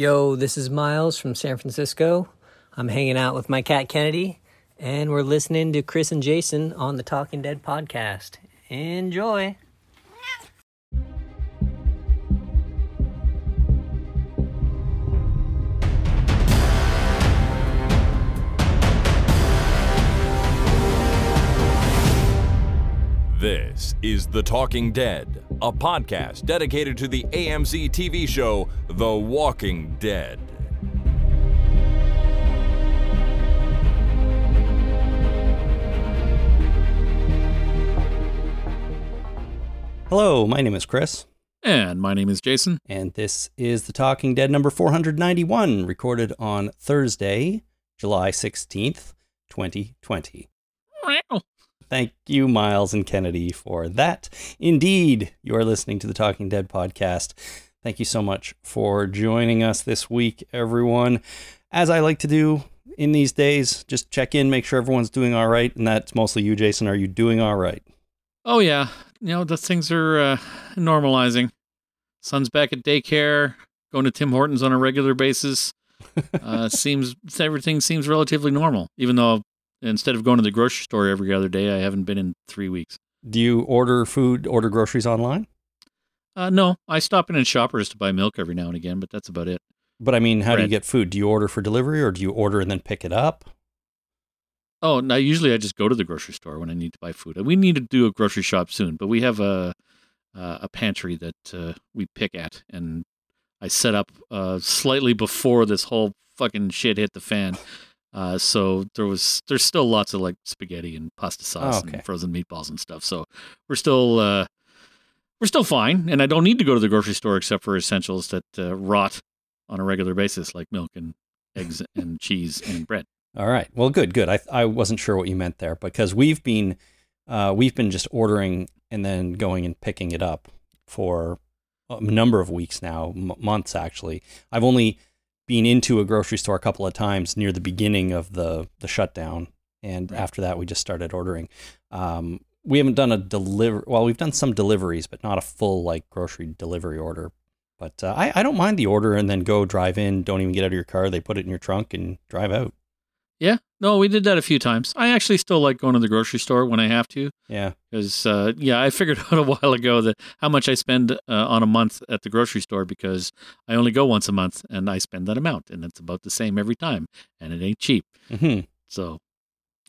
Yo, this is Miles from San Francisco. I'm hanging out with my cat Kennedy, and we're listening to Chris and Jason on the Talking Dead podcast. Enjoy. Is The Talking Dead, a podcast dedicated to the AMC TV show The Walking Dead. Hello, my name is Chris, And my name is Jason. and this is The Talking Dead number 491, recorded on Thursday, July 16th, 2020. Thank you, Miles and Kennedy, for that. Indeed, you are listening to the Talking Dead podcast. Thank you so much for joining us this week, everyone. As I like to do in these days, just check in, make sure everyone's doing all right. And that's mostly you, Jason. Are you doing all right? Oh yeah, you know the things are uh, normalizing. Son's back at daycare, going to Tim Hortons on a regular basis. Uh, seems everything seems relatively normal, even though instead of going to the grocery store every other day, I haven't been in three weeks. Do you order food, order groceries online? Uh, no, I stop in at Shoppers to buy milk every now and again, but that's about it. But I mean, how do you get food? Do you order for delivery or do you order and then pick it up? Oh, now usually I just go to the grocery store when I need to buy food. We need to do a grocery shop soon, but we have a uh, a pantry that uh, we pick at, and I set up uh, slightly before this whole fucking shit hit the fan. Uh, so there was there's still lots of like spaghetti and pasta sauce Oh, okay. and frozen meatballs and stuff. So we're still uh, we're still fine, and I don't need to go to the grocery store except for essentials that uh, rot on a regular basis, like milk and eggs and cheese and bread. All right. Well, good, good. I I wasn't sure what you meant there because we've been uh, we've been just ordering and then going and picking it up for a number of weeks now, m- months actually. I've only been into a grocery store a couple of times near the beginning of the the shutdown, and Right. after that we just started ordering. Um, we haven't done a deliver. Well, we've done some deliveries, but not a full like grocery delivery order. But uh, I I don't mind the order and then go drive in. Don't even get out of your car. They put it in your trunk and drive out. Yeah, no, we did that a few times. I actually still like going to the grocery store when I have to, Yeah. because uh, yeah, I figured out a while ago that how much I spend uh, on a month at the grocery store because I only go once a month and I spend that amount, and it's about the same every time, and it ain't cheap. hmm So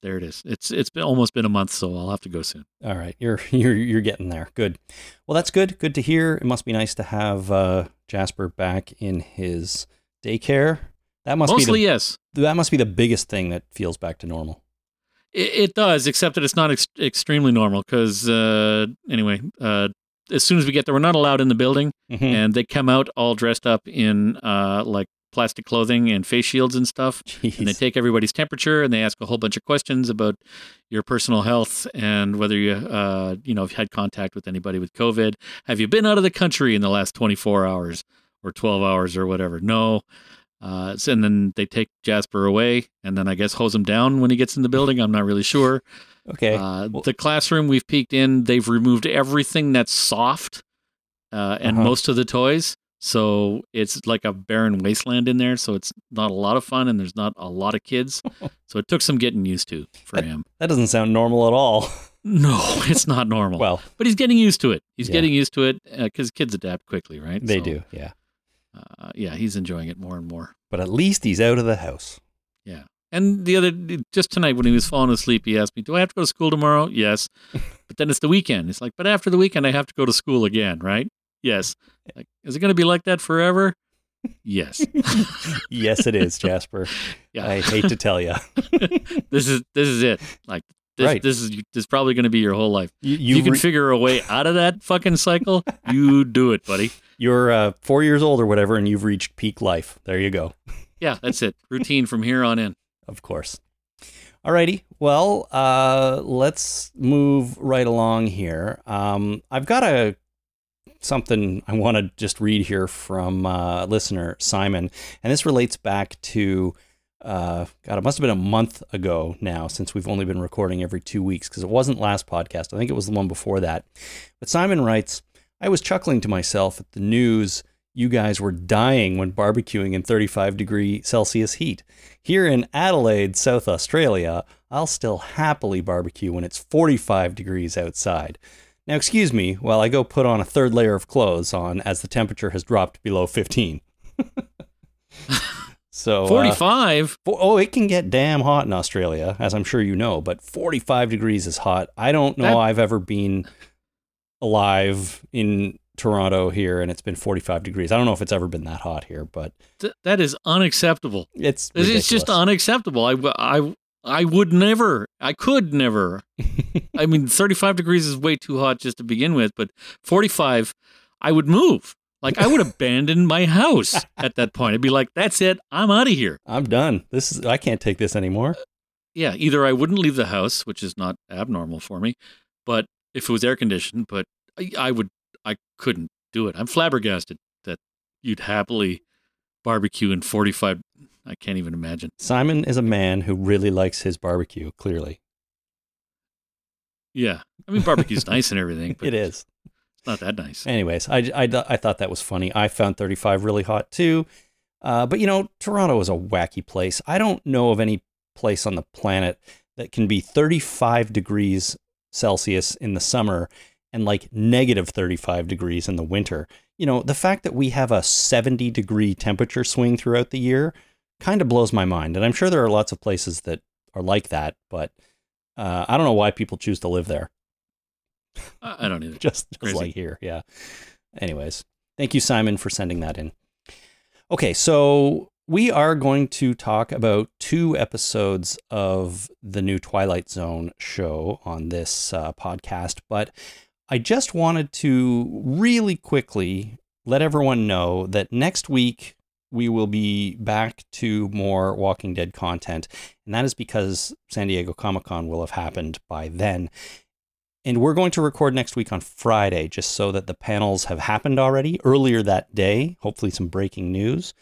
there it is. It's it's been almost been a month, so I'll have to go soon. All right, you're you're you're getting there. Good. Well, that's good. Good to hear. It must be nice to have uh, Jasper back in his daycare. That must Mostly be yes, the, that must be the biggest thing that feels back to normal. it, it does, except that it's not ex- extremely normal. Because uh, anyway, uh, as soon as we get there, we're not allowed in the building. Mhm. and they come out all dressed up in uh, like plastic clothing and face shields and stuff. And they take everybody's temperature and they ask a whole bunch of questions about your personal health and whether you, uh, you know, have had contact with anybody with COVID. Have you been out of the country in the last 24 hours or 12 hours or whatever? No. Uh, and then they take Jasper away and then I guess hose him down when he gets in the building. I'm not really sure. okay. Uh, Well- the classroom we've peeked in, they've removed everything that's soft uh, and Uh-huh. most of the toys. So it's like a barren wasteland in there. So it's not a lot of fun and there's not a lot of kids. so it took some getting used to for him. that doesn't sound normal at all. No, it's not normal. well, but he's getting used to it. He's Yeah. getting used to it because kids adapt quickly, right? they So, do. Yeah. Uh, yeah, he's enjoying it more and more. But at least he's out of the house. Yeah. And the other, just tonight when he was falling asleep, he asked me, Do I have to go to school tomorrow? Yes. But then it's the weekend. It's like, But after the weekend, I have to go to school again, right? Yes. Like, is it going to be like that forever? Yes. yes, it is, Jasper. Yeah. I hate to tell you. this is this is it. Like this, Right. this is this is probably going to be your whole life. You, If you can re- figure a way out of that fucking cycle, you do it, buddy. you're uh, four years old or whatever, and you've reached peak life. There you go. Yeah, that's it. Routine from here on in. Of course. Alrighty. Well, uh, let's move right along here. Um, I've got a something I want to just read here from uh, listener Simon, and this relates back to uh, God. It must have been a month ago now since we've only been recording every two weeks because it wasn't last podcast. I think it was the one before that. But Simon writes, "I was chuckling to myself at the news you guys were dying when barbecuing in 35 degree Celsius heat. Here in Adelaide, South Australia, I'll still happily barbecue when it's 45 degrees outside. Now, excuse me while I go put on a third layer of clothes on as the temperature has dropped below 15. so, uh, 45. for- oh, it can get damn hot in Australia, as I'm sure you know, but 45 degrees is hot. I don't know That- I've ever been alive in Toronto here and it's been 45 degrees. I don't know if it's ever been that hot here, but Th- that is unacceptable. it's It's- It's just ridiculous. unacceptable. I would never, I could never. I mean, 35 degrees is way too hot just to begin with, but 45, I would move. Like, I would abandon my house at that point. I'd be like, that's it. I'm out of here. I'm done. This is I can't take this anymore. Uh, yeah, either I wouldn't leave the house, which is not abnormal for me, but if it was air conditioned, but I, I would, I couldn't do it. I'm flabbergasted that you'd happily barbecue in 45. I can't even imagine. Simon is a man who really likes his barbecue, clearly. Yeah. I mean, barbecue's nice and everything, but It is. Not that nice. Anyways, I, I, I thought that was funny. I found 35 really hot too. Uh, but you know, Toronto is a wacky place. I don't know of any place on the planet that can be 35 degrees Celsius in the summer and like negative 35 degrees in the winter. You know, the fact that we have a 70 degree temperature swing throughout the year kind of blows my mind. And I'm sure there are lots of places that are like that, but uh, I don't know why people choose to live there I don't either. just, just like here. Yeah. Anyways, thank you, Simon, for sending that in. Okay, so we are going to talk about two episodes of the new Twilight Zone show on this uh, podcast, but I just wanted to really quickly let everyone know that next week we will be back to more Walking Dead content, and that is because San Diego Comic Con will have happened by then. And we're going to record next week on Friday, just so that the panels have happened already earlier that day. Hopefully, some breaking news.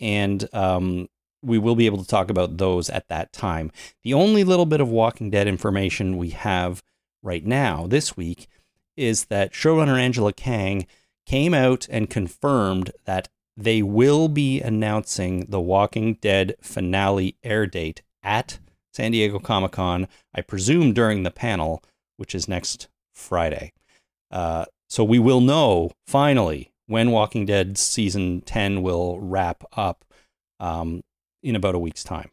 And um, we will be able to talk about those at that time. The only little bit of Walking Dead information we have right now this week is that showrunner Angela Kang came out and confirmed that they will be announcing the Walking Dead finale air date at San Diego Comic Con, I presume during the panel which is next Friday. Uh, so we will know finally when Walking Dead season 10 will wrap up um, in about a week's time.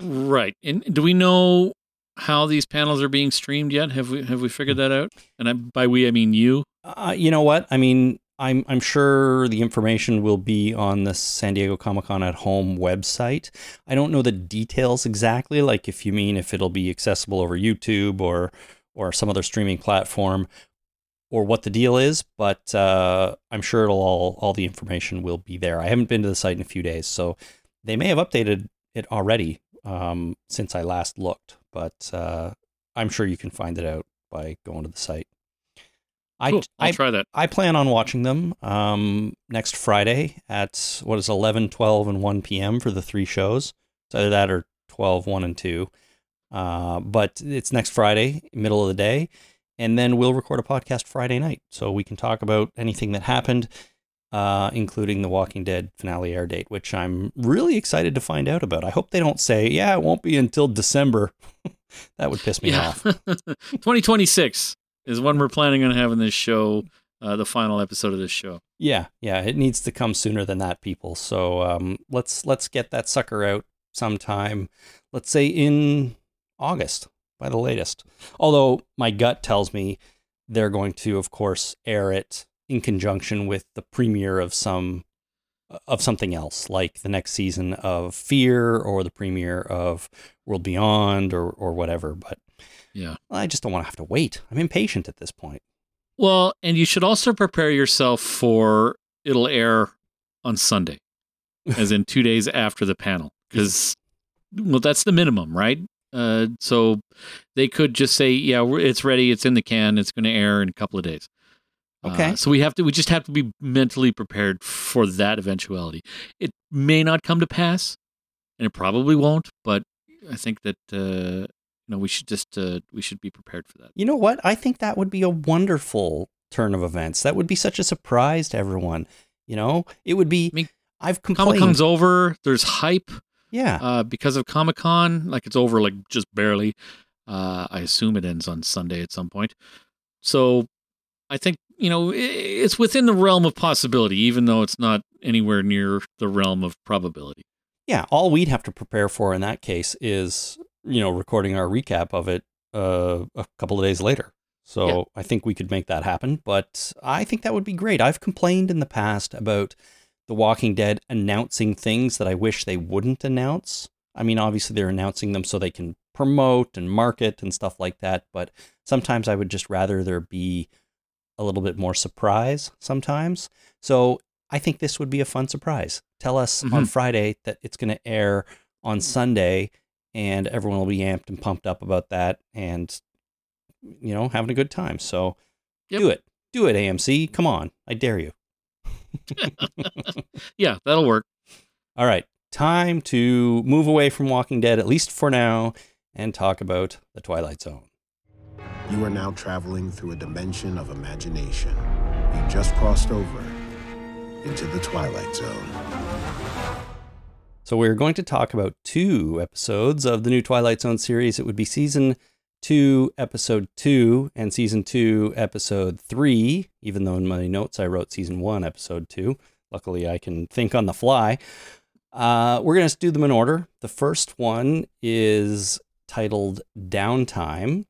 Right. And do we know how these panels are being streamed yet? Have we have we figured that out? And I, by we I mean you. Uh, you know what? I mean, I'm I'm sure the information will be on the San Diego Comic Con at Home website. I don't know the details exactly. Like if you mean if it'll be accessible over YouTube or or some other streaming platform, or what the deal is, but uh, I'm sure it'll all all the information will be there. I haven't been to the site in a few days, so they may have updated it already um, since I last looked. But uh, I'm sure you can find it out by going to the site. I, Cool. I'll try that. I plan on watching them um, next Friday at what is 11, 12, and 1 p.m. for the three shows. It's either that or 12, 1, and 2. Uh, but it's next Friday, middle of the day. And then we'll record a podcast Friday night. So we can talk about anything that happened, uh, including the Walking Dead finale air date, which I'm really excited to find out about. I hope they don't say, yeah, it won't be until December. that would piss me yeah. off. 2026 is when we're planning on having this show, uh, the final episode of this show. Yeah, yeah, it needs to come sooner than that, people. So um, let's let's get that sucker out sometime. Let's say in August by the latest. Although my gut tells me they're going to, of course, air it in conjunction with the premiere of some of something else, like the next season of Fear or the premiere of World Beyond or or whatever. But Yeah. I just don't want to have to wait. I'm impatient at this point. Well, and you should also prepare yourself for it'll air on Sunday, as in two days after the panel, because well, that's the minimum, right? Uh, so they could just say, yeah, it's ready, it's in the can, it's going to air in a couple of days. Uh, Okay. so we have to, we just have to be mentally prepared for that eventuality. It may not come to pass, and it probably won't, but I think that uh, know we should just uh, we should be prepared for that. You know what? I think that would be a wonderful turn of events. That would be such a surprise to everyone You know, it would be. I mean, I've Comic complained. Con's over. There's hype yeah, uh, because of Comic Con. Like it's over, like just barely. Uh, I assume it ends on Sunday at some point. So I think you know it's within the realm of possibility, even though it's not anywhere near the realm of probability. yeah. All we'd have to prepare for in that case is you know recording our recap of it uh, a couple of days later. So Yeah. I think we could make that happen. But I think that would be great. I've complained in the past about The Walking Dead announcing things that I wish they wouldn't announce. I mean, obviously they're announcing them so they can promote and market and stuff like that. But sometimes I would just rather there be a little bit more surprise sometimes. So I think this would be a fun surprise. Tell us on Friday that it's going to air on Sunday and everyone will be amped and pumped up about that and you know having a good time. So Yep. do it. Do it AMC. Come on. I dare you. Yeah, that'll work. All right. Time to move away from Walking Dead at least for now and talk about The Twilight Zone. You are now traveling through a dimension of imagination. You just crossed over into the Twilight Zone. So we're going to talk about two episodes of the new Twilight Zone series. It would be season two, episode two, and season two, episode three, even though in my notes I wrote season one, episode two. Luckily, I can think on the fly. Uh, we're going to do them in order. The first one is titled Downtime.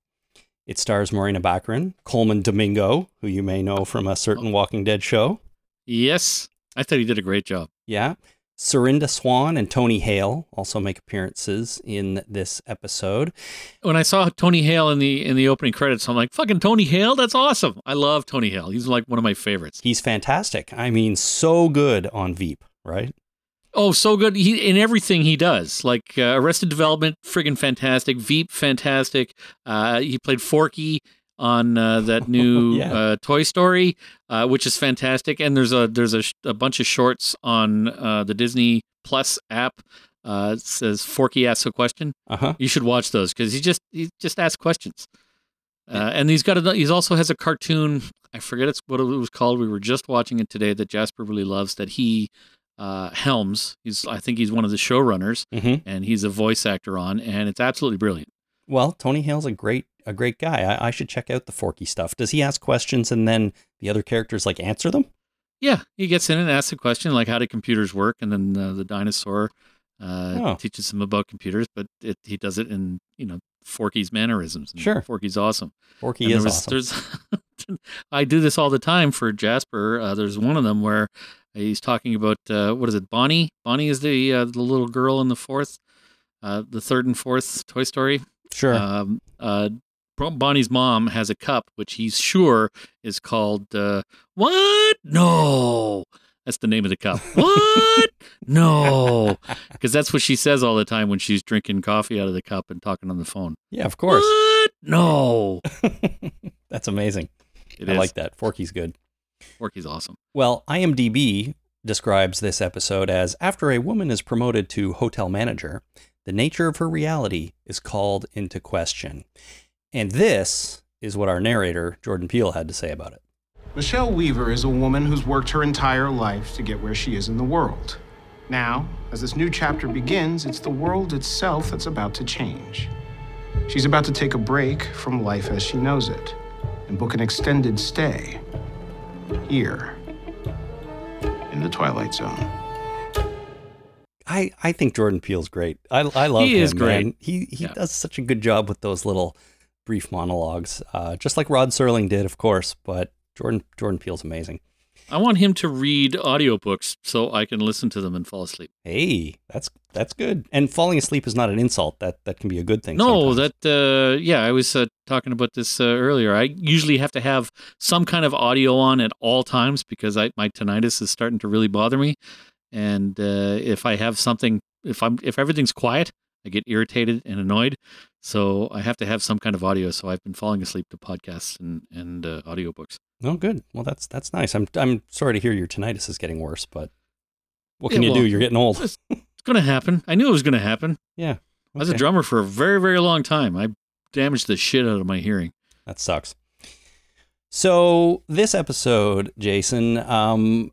It stars Morena Baccarin, Colman Domingo, who you may know from a certain Walking Dead show. Yes, I thought he did a great job. Yeah. Serinda Swan and Tony Hale also make appearances in this episode. When I saw Tony Hale in the in the opening credits, I'm like, "Fucking Tony Hale, that's awesome!" I love Tony Hale. He's like one of my favorites. He's fantastic. I mean, so good on Veep, right? Oh, so good. He in everything he does. Like uh, Arrested Development, friggin' fantastic. Veep, fantastic. Uh, he played Forky on uh, that new Yeah. uh, Toy Story, uh, which is fantastic. And there's a there's a, sh- a bunch of shorts on uh, the Disney Plus app. Uh, it says Forky asks a question. Uh huh. You should watch those because he just he just asks questions. Uh, and he's got a, he's also has a cartoon. I forget it's what it was called. We were just watching it today that Jasper really loves. That he uh, helms. He's I think he's one of the showrunners, hmm and he's a voice actor on, and it's absolutely brilliant. Well, Tony Hale's a great a great guy. I, I should check out the Forky stuff. Does he ask questions and then the other characters like answer them? Yeah, he gets in and asks a question like, "How do computers work?" And then uh, the dinosaur uh, Oh. teaches him about computers, but it, he does it in you know Forky's mannerisms. Sure. Forky's awesome. Forky And is was- awesome. There's, I do this all the time for Jasper. Uh, there's one of them where he's talking about uh, what is it? Bonnie. Bonnie is the uh, the little girl in the fourth, uh, the third and fourth Toy Story. Sure. Um, uh, Bonnie's mom has a cup which he's sure is called uh, what? No, that's the name of the cup. What? no, because that's what she says all the time when she's drinking coffee out of the cup and talking on the phone. yeah, of course. What? No, That's amazing. it I is. like that. Forky's good. Forky's awesome. Well, IMDb describes this episode as after a woman is promoted to hotel manager, the nature of her reality is called into question. And this is what our narrator, Jordan Peele, had to say about it. Michelle Weaver is a woman who's worked her entire life to get where she is in the world. Now, as this new chapter begins, it's the world itself that's about to change. She's about to take a break from life as she knows it and book an extended stay here in the Twilight Zone. I, I think Jordan Peele's great. I, I love He him. is great. man. He he Yeah. does such a good job with those little brief monologues, uh, just like Rod Serling did, of course. But Jordan Jordan Peele's amazing. I want him to read audiobooks so I can listen to them and fall asleep. Hey, that's that's good. And falling asleep is not an insult. That that can be a good thing. No, sometimes. that uh, yeah, I was uh, talking about this uh, earlier. I usually have to have some kind of audio on at all times because I, my tinnitus is starting to really bother me. And uh, if I have something, if I'm if everything's quiet, I get irritated and annoyed. So I have to have some kind of audio. So I've been falling asleep to podcasts and and uh, audiobooks. Oh, good. Well, that's that's nice. I'm I'm sorry to hear your tinnitus is getting worse, but what Yeah, can you do? You're getting old. It's, it's going to happen. I knew it was going to happen. Yeah. I was a drummer for a very very long time. I damaged the shit out of my hearing. That sucks. So this episode, Jason, um,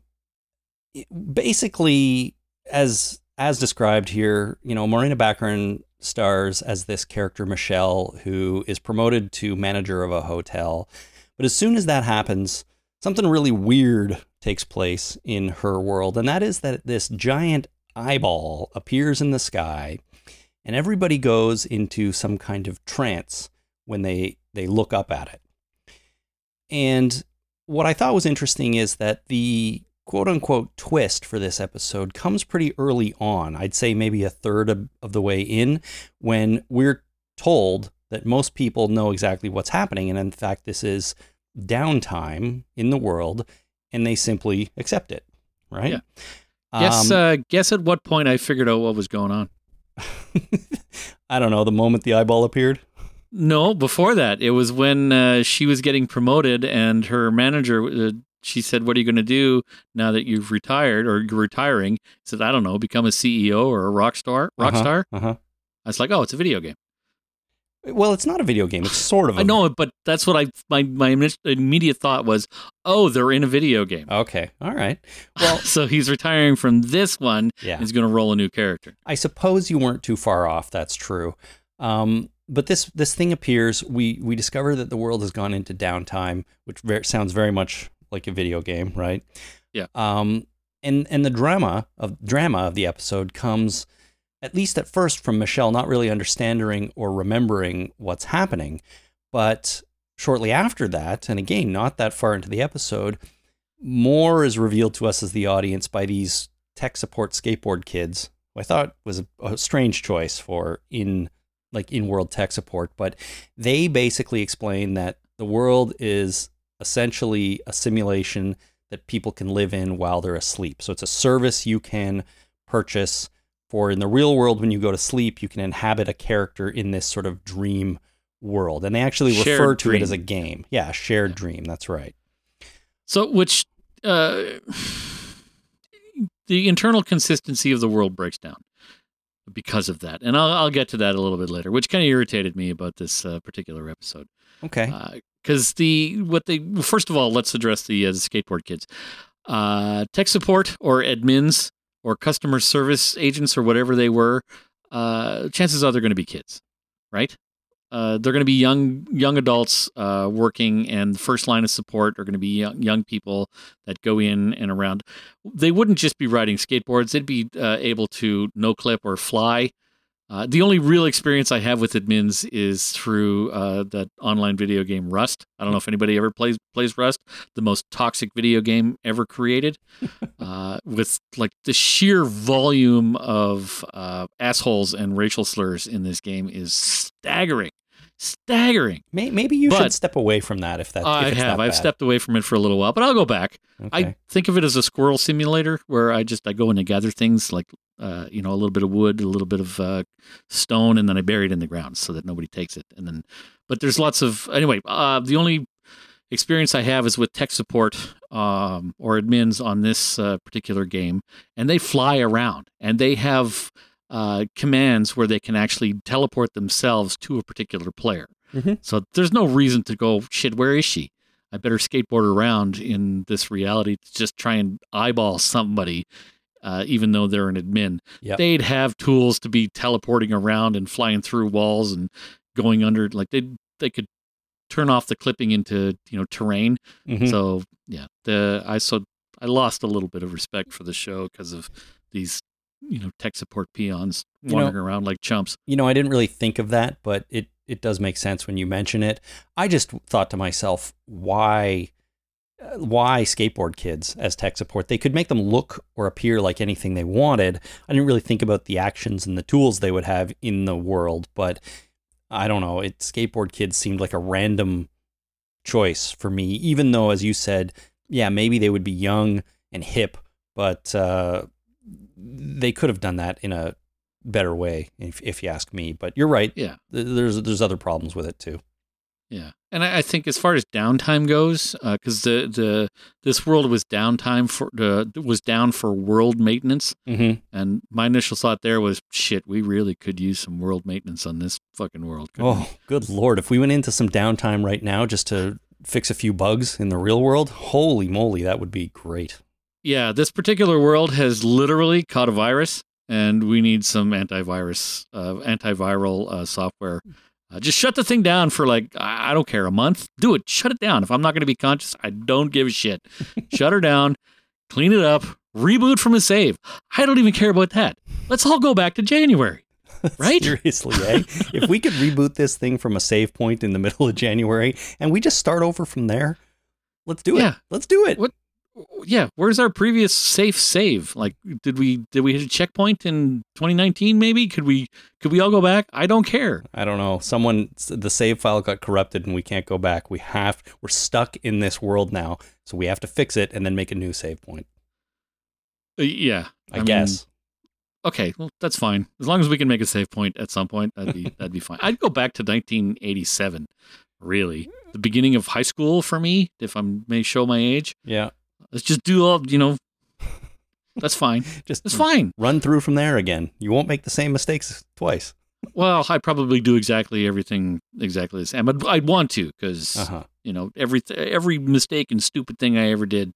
basically, as as described here, you know, Morena Baccarin stars as this character Michelle, who is promoted to manager of a hotel. But as soon as that happens, something really weird takes place in her world, and that is that this giant eyeball appears in the sky, and everybody goes into some kind of trance when they they look up at it. And what I thought was interesting is that the quote unquote twist for this episode comes pretty early on. I'd say maybe a third of, of the way in when we're told that most people know exactly what's happening. And in fact, this is downtime in the world and they simply accept it. Right. Yeah. Guess, um, uh, guess at what point I figured out what was going on. I don't know. The moment the eyeball appeared. No, before that, it was when uh, she was getting promoted, and her manager uh, she said, "What are you going to do now that you've retired or you're retiring?" He said, "I don't know, become a CEO or a rock star." Rock uh-huh, star. Uh-huh. I was like, "Oh, it's a video game." Well, it's not a video game. It's sort of. I know, but that's what I my my immediate thought was, "Oh, they're in a video game." Okay, all right. Well, so he's retiring from this one. Yeah, he's going to roll a new character. I suppose you weren't too far off. That's true. Um, but this this thing appears. We we discover that the world has gone into downtime, which very, sounds very much like a video game, right? Yeah. Um, and and the drama of drama of the episode comes at least at first from Michelle not really understanding or remembering what's happening, but shortly after that, and again not that far into the episode, more is revealed to us as the audience by these tech support skateboard kids. Who I thought was a, a strange choice for in like in world tech support, but they basically explain that the world is essentially a simulation that people can live in while they're asleep. So it's a service you can purchase for in the real world when you go to sleep, you can inhabit a character in this sort of dream world. And they actually shared refer to dream. it as a game. Yeah, shared yeah. dream. That's right. So which uh the internal consistency of the world breaks down because of that. And I'll, I'll get to that a little bit later, which kind of irritated me about this uh, particular episode. Okay. Because the what they well, first of all, let's address the, uh, the skateboard kids. Uh, tech support or admins or customer service agents or whatever they were. Uh, chances are they're going to be kids, right? Uh, they're going to be young young adults uh, working, and the first line of support are going to be young, young, people that go in and around. They wouldn't just be riding skateboards; they'd be uh, able to no clip or fly. Uh, the only real experience I have with admins is through uh, that online video game Rust. I don't know if anybody ever plays plays Rust, the most toxic video game ever created, uh, with like the sheer volume of uh, assholes and racial slurs in this game is staggering staggering. Maybe you but should step away from that if that. I if have. I've stepped away from it for a little while, but I'll go back. Okay. I think of it as a squirrel simulator where I just I go in and gather things like uh, you know a little bit of wood, a little bit of uh, stone, and then I bury it in the ground so that nobody takes it. And then, but there's lots of anyway. Uh, the only experience I have is with tech support um, or admins on this uh, particular game, and they fly around and they have uh, commands where they can actually teleport themselves to a particular player. Mm-hmm. So there's no reason to go, shit, where is she? I better skateboard around in this reality to just try and eyeball somebody, uh, even though they're an admin. Yep. They'd have tools to be teleporting around and flying through walls and going under. Like they they could turn off the clipping into you know terrain. Mm-hmm. So yeah, the I so I lost a little bit of respect for the show because of these you know tech support peons wandering you know, around like chumps. You know, I didn't really think of that, but it it does make sense when you mention it. I just thought to myself, why uh, why skateboard kids as tech support? They could make them look or appear like anything they wanted. I didn't really think about the actions and the tools they would have in the world, but I don't know. It skateboard kids seemed like a random choice for me, even though, as you said, yeah, maybe they would be young and hip, but uh, they could have done that in a better way, if, if you ask me. But you're right. Yeah, there's there's other problems with it too. Yeah, and I, I think as far as downtime goes, because uh, the the this world was downtime for uh, was down for world maintenance, mm-hmm. and my initial thought there was, shit, we really could use some world maintenance on this fucking world. Oh, we? good lord! If we went into some downtime right now just to fix a few bugs in the real world, holy moly, that would be great. Yeah, this particular world has literally caught a virus, and we need some antivirus, uh, antiviral uh, software. Uh, just shut the thing down for like I I don't care a month. Do it. Shut it down. If I'm not going to be conscious, I don't give a shit. shut her down. Clean it up. Reboot from a save. I don't even care about that. Let's all go back to January. Right? Seriously, eh? if we could reboot this thing from a save point in the middle of January and we just start over from there, let's do it. Yeah. Let's do it. What- Yeah. Where's our previous safe save? Like, did we did we hit a checkpoint in 2019? Maybe could we could we all go back? I don't care. I don't know. Someone, the save file got corrupted and we can't go back. We have, we're stuck in this world now. So we have to fix it and then make a new save point. Uh, yeah. I, mean, guess. okay, well that's fine. As long as we can make a save point at some point, that'd be that'd be fine. I'd go back to 1987. Really, the beginning of high school for me, if I may show my age. yeah. Let's just do all you know. That's fine. Just it's fine. run through from there again. You won't make the same mistakes twice. Well, I probably do exactly everything exactly the same. But I'd want to because Uh huh. you know every every mistake and stupid thing I ever did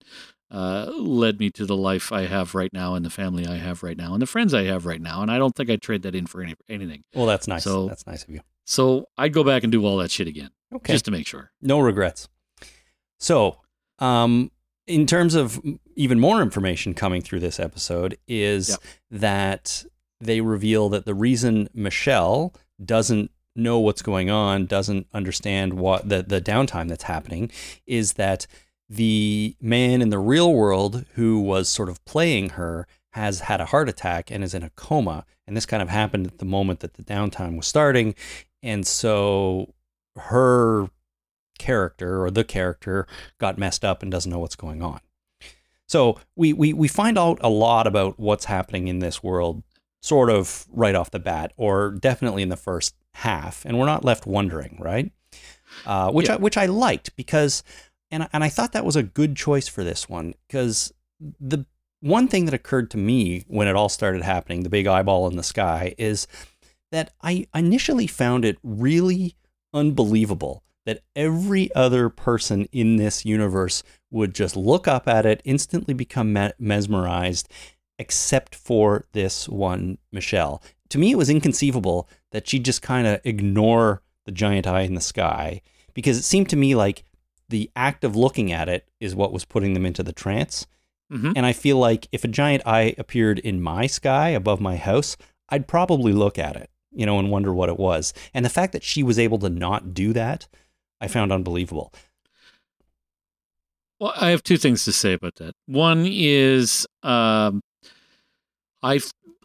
uh, led me to the life I have right now and the family I have right now and the friends I have right now. And I don't think I'd trade that in for any, anything. Well, that's nice. So- that's nice of you. So I'd go back and do all that shit again Okay. just to make sure. no regrets. So, um, in terms of even more information coming through this episode, is that they reveal that the reason Michelle doesn't know what's going on, doesn't understand what the, the downtime that's happening, is that the man in the real world who was sort of playing her has had a heart attack and is in a coma. And this kind of happened at the moment that the downtime was starting. And so her character or the character got messed up and doesn't know what's going on. So we, we, we find out a lot about what's happening in this world sort of right off the bat, or definitely in the first half, and we're not left wondering, right? Uh, which Yeah. I, which I liked because, and and I thought that was a good choice for this one because the one thing that occurred to me when it all started happening, the big eyeball in the sky, is that I initially found it really unbelievable that every other person in this universe would just look up at it, instantly become mesmerized, except for this one Michelle. To me, it was inconceivable that she'd just kind of ignore the giant eye in the sky because it seemed to me like the act of looking at it is what was putting them into the trance. hmm And I feel like if a giant eye appeared in my sky above my house, I'd probably look at it, you know, and wonder what it was. And the fact that she was able to not do that, I found unbelievable. Well, I have two things to say about that. One is um, I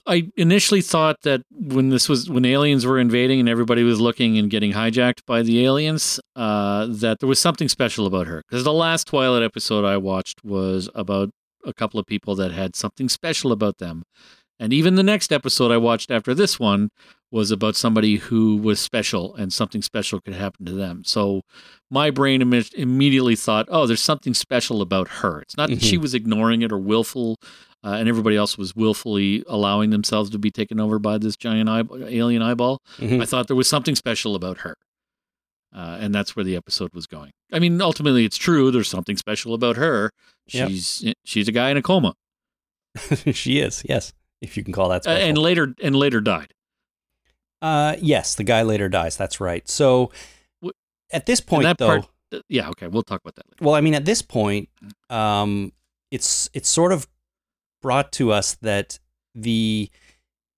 I initially thought that when this was when aliens were invading and everybody was looking and getting hijacked by the aliens, uh, that there was something special about her. Because the last Twilight episode I watched was about a couple of people that had something special about them. And even the next episode I watched after this one was about somebody who was special and something special could happen to them. So my brain imme- immediately thought, oh, there's something special about her. It's not that she was ignoring it or willful, uh, and everybody else was willfully allowing themselves to be taken over by this giant eye- alien eyeball. Mhm. I thought there was something special about her. Uh, and that's where the episode was going. I mean, ultimately, it's true. There's something special about her. Yep. She's she's a guy in a coma, she is, yes, if you can call that uh, and later and later died. Uh, yes, the guy later dies. That's right. So at this point, though, part- yeah, okay, we'll talk about that later. well, I mean, at this point, um, it's it's sort of brought to us that the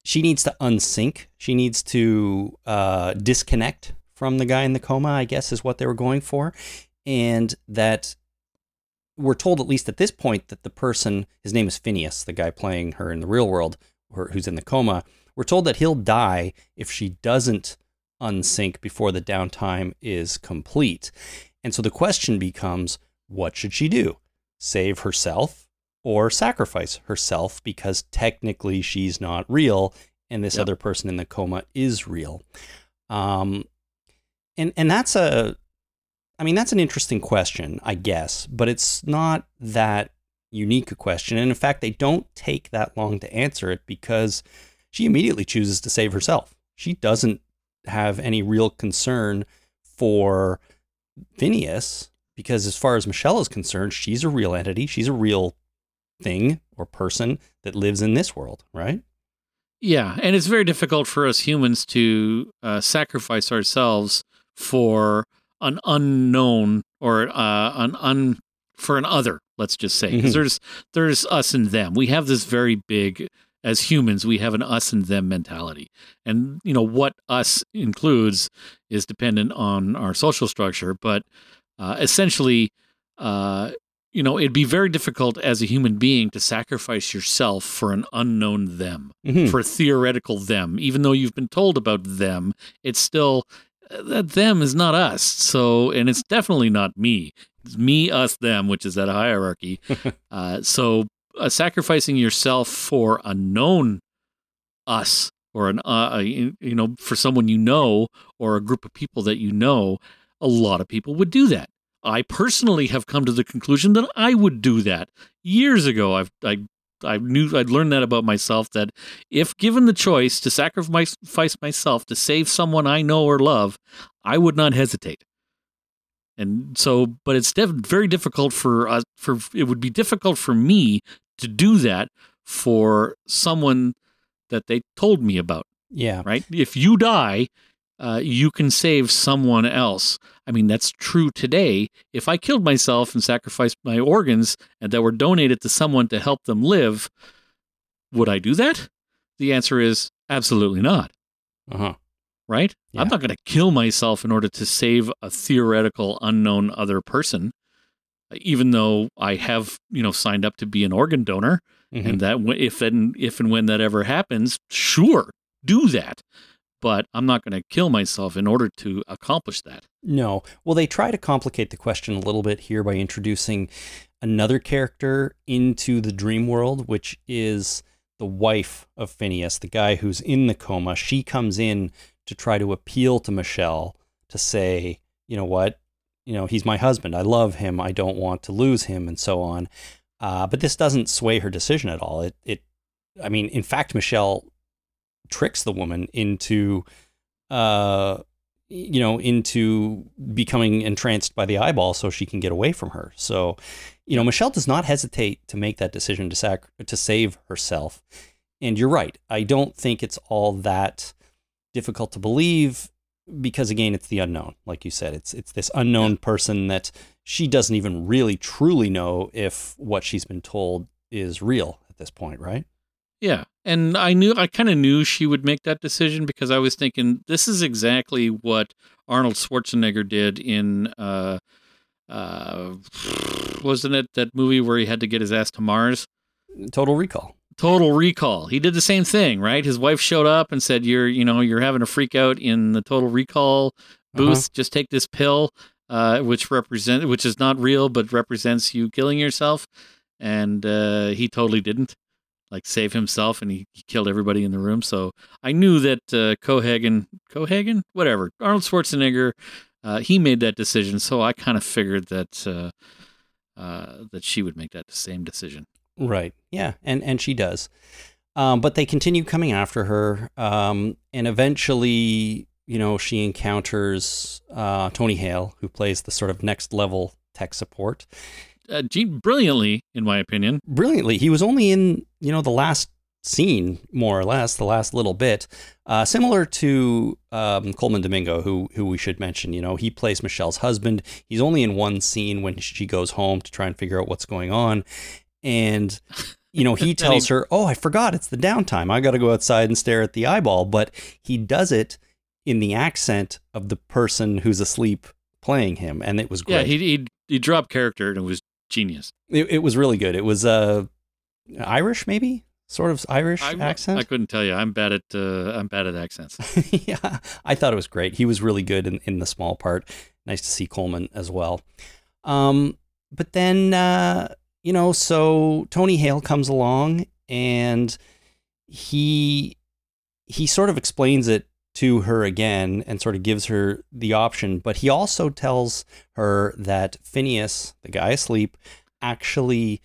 she needs to unsync. She needs to uh, disconnect from the guy in the coma. I guess is what they were going for, and that we're told at least at this point that the person, his name is Phineas, the guy playing her in the real world, or who's in the coma. We're told that he'll die if she doesn't unsync before the downtime is complete. And so the question becomes what should she do? Save herself or sacrifice herself because technically she's not real and this Yep. other person in the coma is real. Um, and and that's a I mean that's an interesting question, I guess, but it's not that unique a question. And in fact, they don't take that long to answer it because she immediately chooses to save herself. She doesn't have any real concern for Phineas because as far as Michelle is concerned, she's a real entity. She's a real thing or person that lives in this world, right? Yeah, and it's very difficult for us humans to uh, sacrifice ourselves for an unknown or uh, an un for an other. Let's just say because Mhm. there's there's us and them. We have this very big as humans. We have an us and them mentality, and you know what us includes is dependent on our social structure. But uh, essentially, uh, you know, it'd be very difficult as a human being to sacrifice yourself for an unknown them Mhm. for a theoretical them. Even though you've been told about them, it's still uh, that them is not us. So, and it's definitely not me. It's me, us, them, which is that hierarchy. uh, so, uh, sacrificing yourself for a known us or an uh, you know for someone you know or a group of people that you know, a lot of people would do that. I personally have come to the conclusion that I would do that years ago. I've I I knew I'd learned that about myself that if given the choice to sacrifice myself to save someone I know or love, I would not hesitate. And so, but it's def- very difficult for us. For it would be difficult for me to do that for someone that they told me about. Yeah. Right? If you die, uh, you can save someone else. I mean, that's true today. If I killed myself and sacrificed my organs and that were donated to someone to help them live, would I do that? The answer is absolutely not. Uh huh. Right? Yeah. I'm not going to kill myself in order to save a theoretical unknown other person, even though I have, you know, signed up to be an organ donor. Mhm. And that if and if and when that ever happens, sure, do that. But I'm not going to kill myself in order to accomplish that. No. Well, they try to complicate the question a little bit here by introducing another character into the dream world, which is the wife of Phineas, the guy who's in the coma. She comes in to try to appeal to Michelle to say, you know what, you know, he's my husband. I love him. I don't want to lose him, and so on. Uh, but this doesn't sway her decision at all. It, it, I mean, in fact, Michelle tricks the woman into, uh, you know, into becoming entranced by the eyeball so she can get away from her. So, you know, Michelle does not hesitate to make that decision to sac- to save herself. And you're right. I don't think it's all that difficult to believe because again, it's the unknown. Like you said, it's it's this unknown person that she doesn't even really truly know if what she's been told is real at this point, right? Yeah. And I knew, I kind of knew she would make that decision because I was thinking this is exactly what Arnold Schwarzenegger did in, uh, uh, wasn't it that movie where he had to get his ass to Mars? Total recall. Total Recall. He did the same thing, right? His wife showed up and said, "You're, you know, you're having a freak out in the Total Recall booth. Just take this pill, uh, which represent, which is not real, but represents you killing yourself." And uh, he totally didn't, like, save himself, and he, he killed everybody in the room. So I knew that uh, Cohaagen, Cohaagen, whatever, Arnold Schwarzenegger, uh, he made that decision. So I kind of figured that uh, uh, that she would make that same decision. Right. Yeah, and and she does. Um, but they continue coming after her, um, and eventually, you know, she encounters uh, Tony Hale, who plays the sort of next level tech support. uh, brilliantly, in my opinion. Brilliantly, he was only in you know the last scene, more or less, the last little bit. Uh, similar to um, Colman Domingo, who who we should mention. You know, he plays Michelle's husband. He's only in one scene when she goes home to try and figure out what's going on, and you know he tells her, "Oh, I forgot. It's the downtime. I got to go outside and stare at the eyeball." But he does it in the accent of the person who's asleep playing him, and it was great. Yeah, he he he dropped character and it was genius. It, it was really good. It was uh, Irish, maybe sort of Irish I, accent. I couldn't tell you. I'm bad at uh, I'm bad at accents. yeah, I thought it was great. He was really good in, in the small part. Nice to see Colman as well. Um, but then uh, you know, so Tony Hale comes along and he he sort of explains it to her again and sort of gives her the option, but he also tells her that Phineas, the guy asleep, actually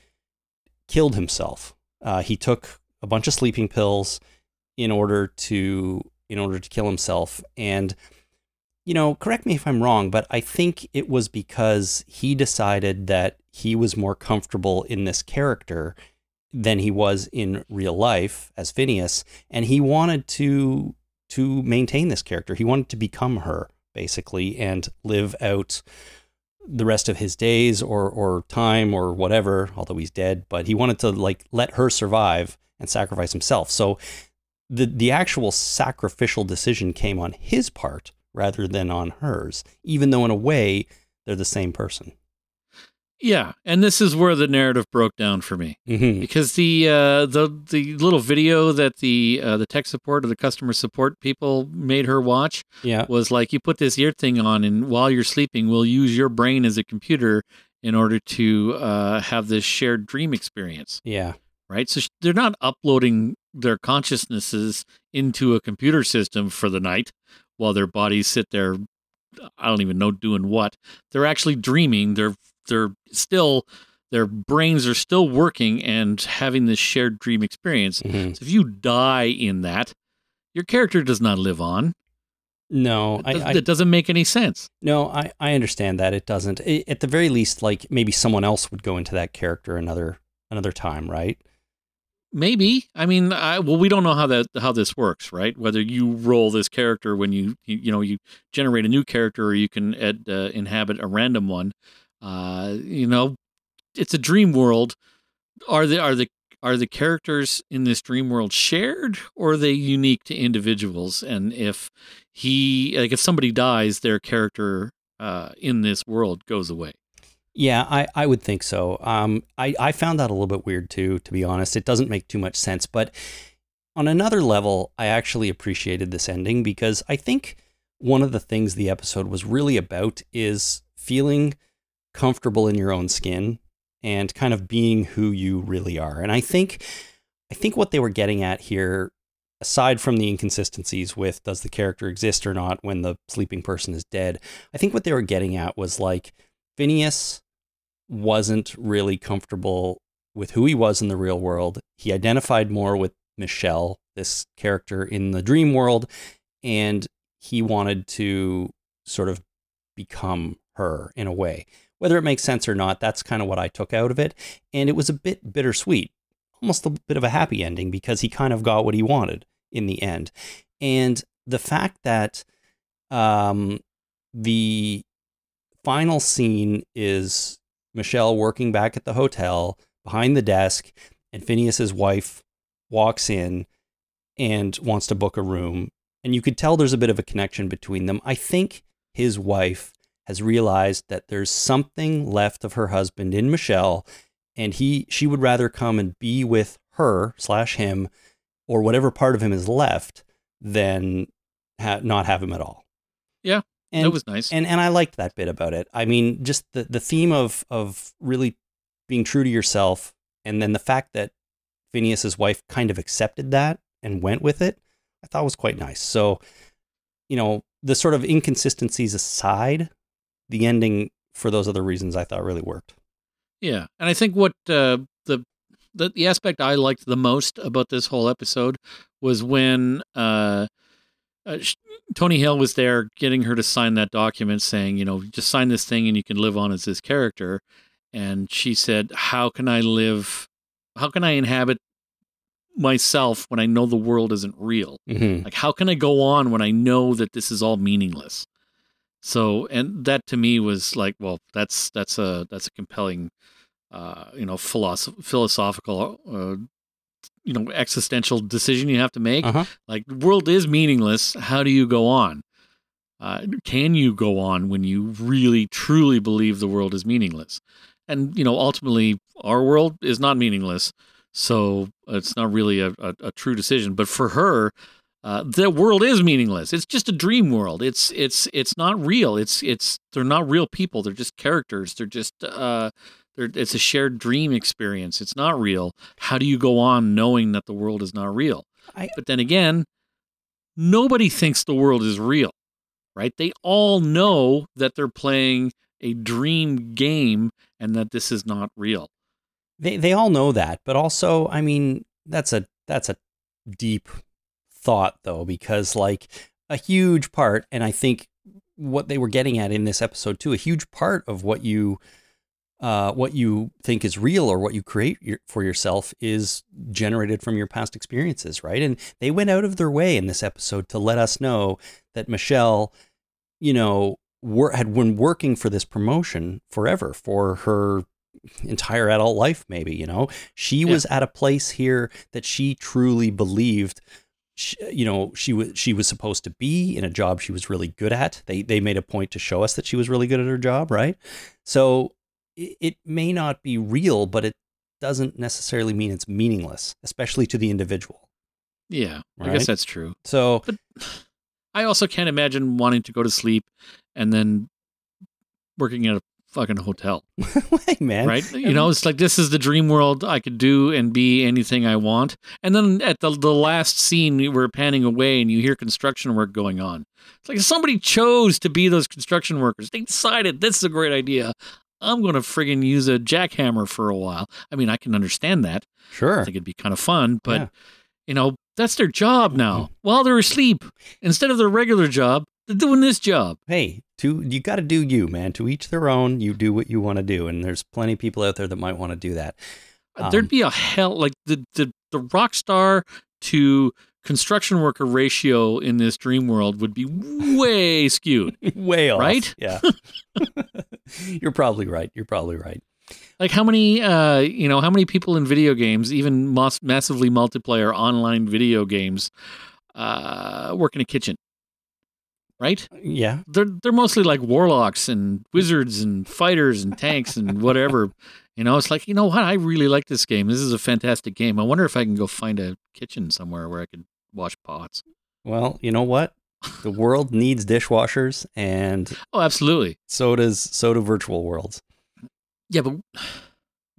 killed himself. Uh, he took a bunch of sleeping pills in order to in order to kill himself and you know correct me if i'm wrong but i think it was because he decided that he was more comfortable in this character than he was in real life as Phineas, and he wanted to to maintain this character. He wanted to become her basically and live out the rest of his days or or time or whatever, although he's dead, but he wanted to like let her survive and sacrifice himself. So the the actual sacrificial decision came on his part rather than on hers, even though in a way they're the same person. Yeah, and this is where the narrative broke down for me Mm-hmm. because the uh, the the little video that the uh, the tech support or the customer support people made her watch Yeah. was like you put this ear thing on and while you're sleeping we'll use your brain as a computer in order to uh, have this shared dream experience Yeah. right so sh- they're not uploading their consciousnesses into a computer system for the night while their bodies sit there i don't even know doing what they're actually dreaming they're they're still their brains are still working and having this shared dream experience Mhm. so if you die in that your character does not live on No, I, that, I that doesn't make any sense no, I, I understand that it doesn't. I at the very least, like maybe someone else would go into that character another another time, right? Maybe. I mean, I, well, we don't know how that how this works, right? Whether you roll this character when you you, you know you generate a new character, or you can ed, uh, inhabit a random one. Uh, you know, it's a dream world. Are the are the are the characters in this dream world shared, or are they unique to individuals? And if he like if somebody dies, their character uh, in this world goes away. Yeah, I, I would think so. Um, I, I found that a little bit weird too, to be honest. It doesn't make too much sense. But on another level, I actually appreciated this ending because I think one of the things the episode was really about is feeling comfortable in your own skin and kind of being who you really are. And I think I think what they were getting at here, aside from the inconsistencies with does the character exist or not when the sleeping person is dead, I think what they were getting at was like Phineas wasn't really comfortable with who he was in the real world. He identified more with Michelle, this character in the dream world, and he wanted to sort of become her in a way. Whether it makes sense or not, that's kind of what I took out of it. And it was a bit bittersweet, almost a bit of a happy ending because he kind of got what he wanted in the end. And the fact that um, the final scene is Michelle working back at the hotel behind the desk, and Phineas's wife walks in and wants to book a room. And you could tell there's a bit of a connection between them. I think his wife has realized that there's something left of her husband in Michelle, and he she would rather come and be with her slash him or whatever part of him is left than ha- not have him at all. Yeah, and that was nice. and and I liked that bit about it. I mean, just the the theme of of really being true to yourself, and then the fact that Phineas's wife kind of accepted that and went with it, I thought was quite nice. So, you know, the sort of inconsistencies aside, the ending for those other reasons I thought really worked. Yeah, and I think what uh, the, the the aspect I liked the most about this whole episode was when uh, uh, Tony Hale was there, getting her to sign that document saying, you know, just sign this thing and you can live on as this character. And she said, "How can I live? How can I inhabit myself when I know the world isn't real? Mm-hmm. Like, how can I go on when I know that this is all meaningless?" So, and that to me was like, well, that's that's a that's a compelling, uh, you know, philosoph- philosophical, uh, you know, existential decision you have to make. Uh-huh. Like, the world is meaningless. How do you go on? Uh, can you go on when you really truly believe the world is meaningless? And you know, ultimately, our world is not meaningless, so it's not really a, a, a true decision. But for her, uh, the world is meaningless. It's just a dream world. It's it's it's not real. It's it's they're not real people. They're just characters. They're just uh, they're, it's a shared dream experience. It's not real. How do you go on knowing that the world is not real? I- but then again, nobody thinks the world is real, right? They all know that they're playing a dream game and that this is not real. They they all know that, but also, I mean, that's a that's a deep thought though because like a huge part and I think what they were getting at in this episode too, a huge part of what you uh, what you think is real or what you create your, for yourself is generated from your past experiences, right? And they went out of their way in this episode to let us know that Michelle, you know, wor- had been working for this promotion forever for her entire adult life, maybe, you know, she Yeah. was at a place here that she truly believed. She, you know, she was she was supposed to be in a job she was really good at. They they made a point to show us that she was really good at her job, right? So it, it may not be real, but it doesn't necessarily mean it's meaningless, especially to the individual. Yeah, I guess that's true. So but I also can't imagine wanting to go to sleep and then working at a fucking hotel, hey man, right? You know, it's like this is the dream world. I could do and be anything I want. And then at the the last scene, we we're panning away, and you hear construction work going on. It's like somebody chose to be those construction workers. They decided this is a great idea. I'm going to friggin' use a jackhammer for a while. I mean, I can understand that. Sure. I think it'd be kind of fun, but Yeah. you know, that's their job now. Mm-hmm. While they're asleep, instead of their regular job, they're doing this job. hey, to you got to do you, man. To each their own. You do what you want to do, and there's plenty of people out there that might want to do that. Um, There'd be a hell like the the the rock star to construction worker ratio in this dream world would be way skewed. way off, Right? Yeah, you're probably right. You're probably right. Like how many uh you know how many people in video games, even mass- massively multiplayer online video games, uh work in a kitchen, right? Uh, yeah, they're they're mostly like warlocks and wizards and fighters and tanks and whatever. You know, it's like you know what? I really like this game. This is a fantastic game. I wonder if I can go find a kitchen somewhere where I could wash pots. Well, you know what? The world needs dishwashers, and Oh, absolutely. so does so do virtual worlds. Yeah, but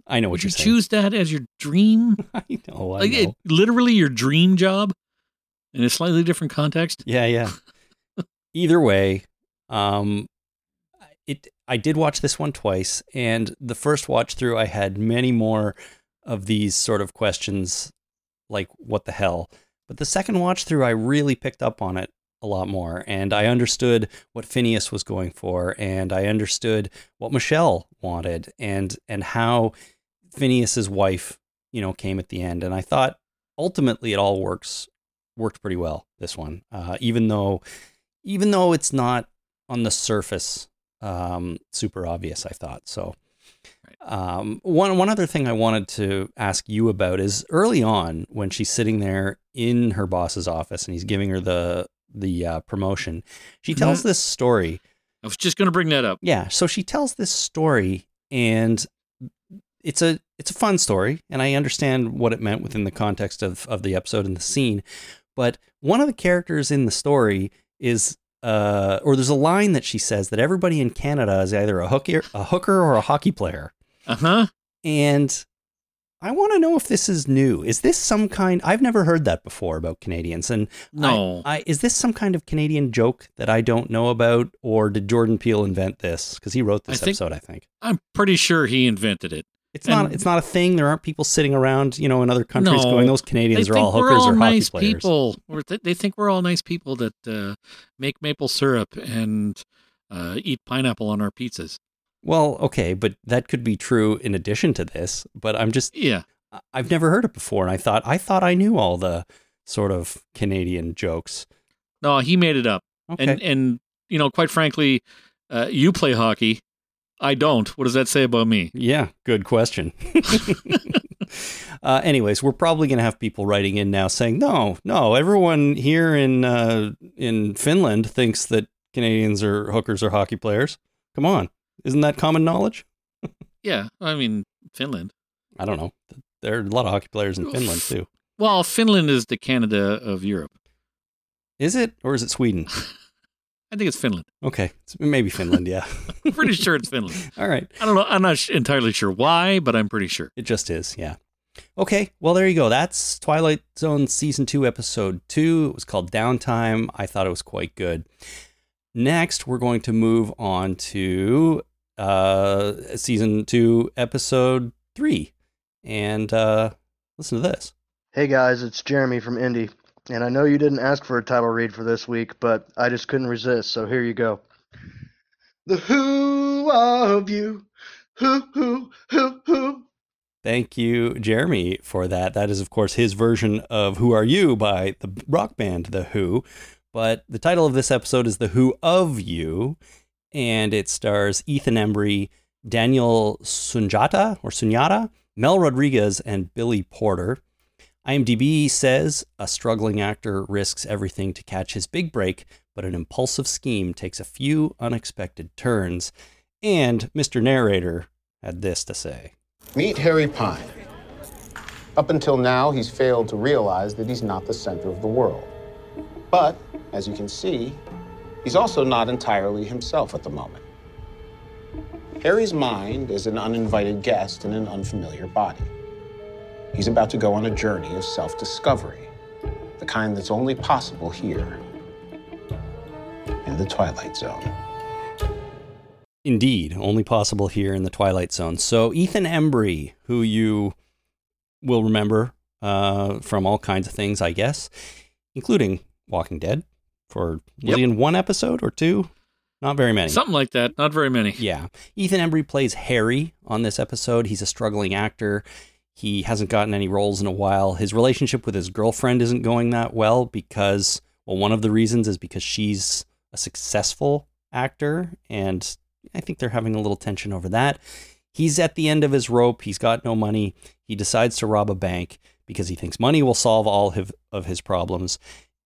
I know what you you're saying. choose that as your dream? I know. I like know. it, literally your dream job in a slightly different context. Yeah, yeah. Either way, um, it. I did watch this one twice, and the first watch through, I had many more of these sort of questions, like "What the hell?" But the second watch through, I really picked up on it a lot more, and I understood what Phineas was going for, and I understood what Michelle wanted, and and how Phineas's wife, you know, came at the end, and I thought ultimately it all works worked pretty well. This one, uh, even though even though it's not on the surface um, super obvious, I thought so. Um, one one other thing I wanted to ask you about is early on when she's sitting there in her boss's office and he's giving her the the uh, promotion, she tells this story. I was just going to bring that up. Yeah, so she tells this story and it's a it's a fun story and I understand what it meant within the context of of the episode and the scene. But one of the characters in the story is uh or there's a line that she says that everybody in Canada is either a hooker a hooker or a hockey player. Uh huh. And I want to know if this is new. Is this some kind I've never heard that before about Canadians and No. I, I is this some kind of Canadian joke that I don't know about or did Jordan Peele invent this cuz he wrote this I think- episode I think. I'm pretty sure he invented it. It's not it's not a thing. There aren't people sitting around, you know, in other countries No. going those Canadians are all hookers all or hockey nice players. people. Or th- they think we're all nice people that uh, make maple syrup and uh, eat pineapple on our pizzas. Well, okay, but that could be true in addition to this, but I'm just Yeah. I've never heard it before and I thought I thought I knew all the sort of Canadian jokes. No, he made it up. Okay. And and you know, quite frankly, uh, you play hockey. I don't. What does that say about me? Yeah, good question. uh, anyways, we're probably going to have people writing in now saying, "No, no, everyone here in uh, in Finland thinks that Canadians are hookers or hockey players. Come on, isn't that common knowledge?" Yeah, I mean Finland. I don't know. There are a lot of hockey players in Finland too. Well, Finland is the Canada of Europe. Is it, or is it Sweden? I think it's Finland. Okay, it's maybe Finland. Yeah. I'm pretty sure it's Finland. All right. I don't know. I'm not sh- entirely sure why, but I'm pretty sure. It just is, yeah. Okay, well, there you go. That's Twilight Zone Season 2, Episode 2. It was called Downtime. I thought it was quite good. Next, we're going to move on to uh, Season 2, Episode 3. And uh, listen to this. Hey guys, it's Jeremy from Indy, and I know you didn't ask for a title read for this week, but I just couldn't resist, so here you go. The Who of You, Who, who, who, who? Thank you, Jeremy, for that. That is, of course, his version of Who Are You by the rock band The Who. But the title of this episode is The Who of You, and it stars Ethan Embry, Daniel Sunjata or Sunyata, Mel Rodriguez, and Billy Porter. IMDb says a struggling actor risks everything to catch his big break, but an impulsive scheme takes a few unexpected turns. And Mr. Narrator had this to say. Meet Harry Pine. Up until now, he's failed to realize that he's not the center of the world. But, as you can see, he's also not entirely himself at the moment. Harry's mind is an uninvited guest in an unfamiliar body. He's about to go on a journey of self discovery, the kind that's only possible here in the Twilight Zone. Indeed, only possible here in the Twilight Zone. So, Ethan Embry, who you will remember uh, from all kinds of things, I guess, including Walking Dead, for was he in one episode or two? Not very many. Something like that. Not very many. Yeah. Ethan Embry plays Harry on this episode. He's a struggling actor. He hasn't gotten any roles in a while. His relationship with his girlfriend isn't going that well because, well, one of the reasons is because she's a successful actor and I think they're having a little tension over that. He's at the end of his rope. He's got no money. He decides to rob a bank because he thinks money will solve all of his problems.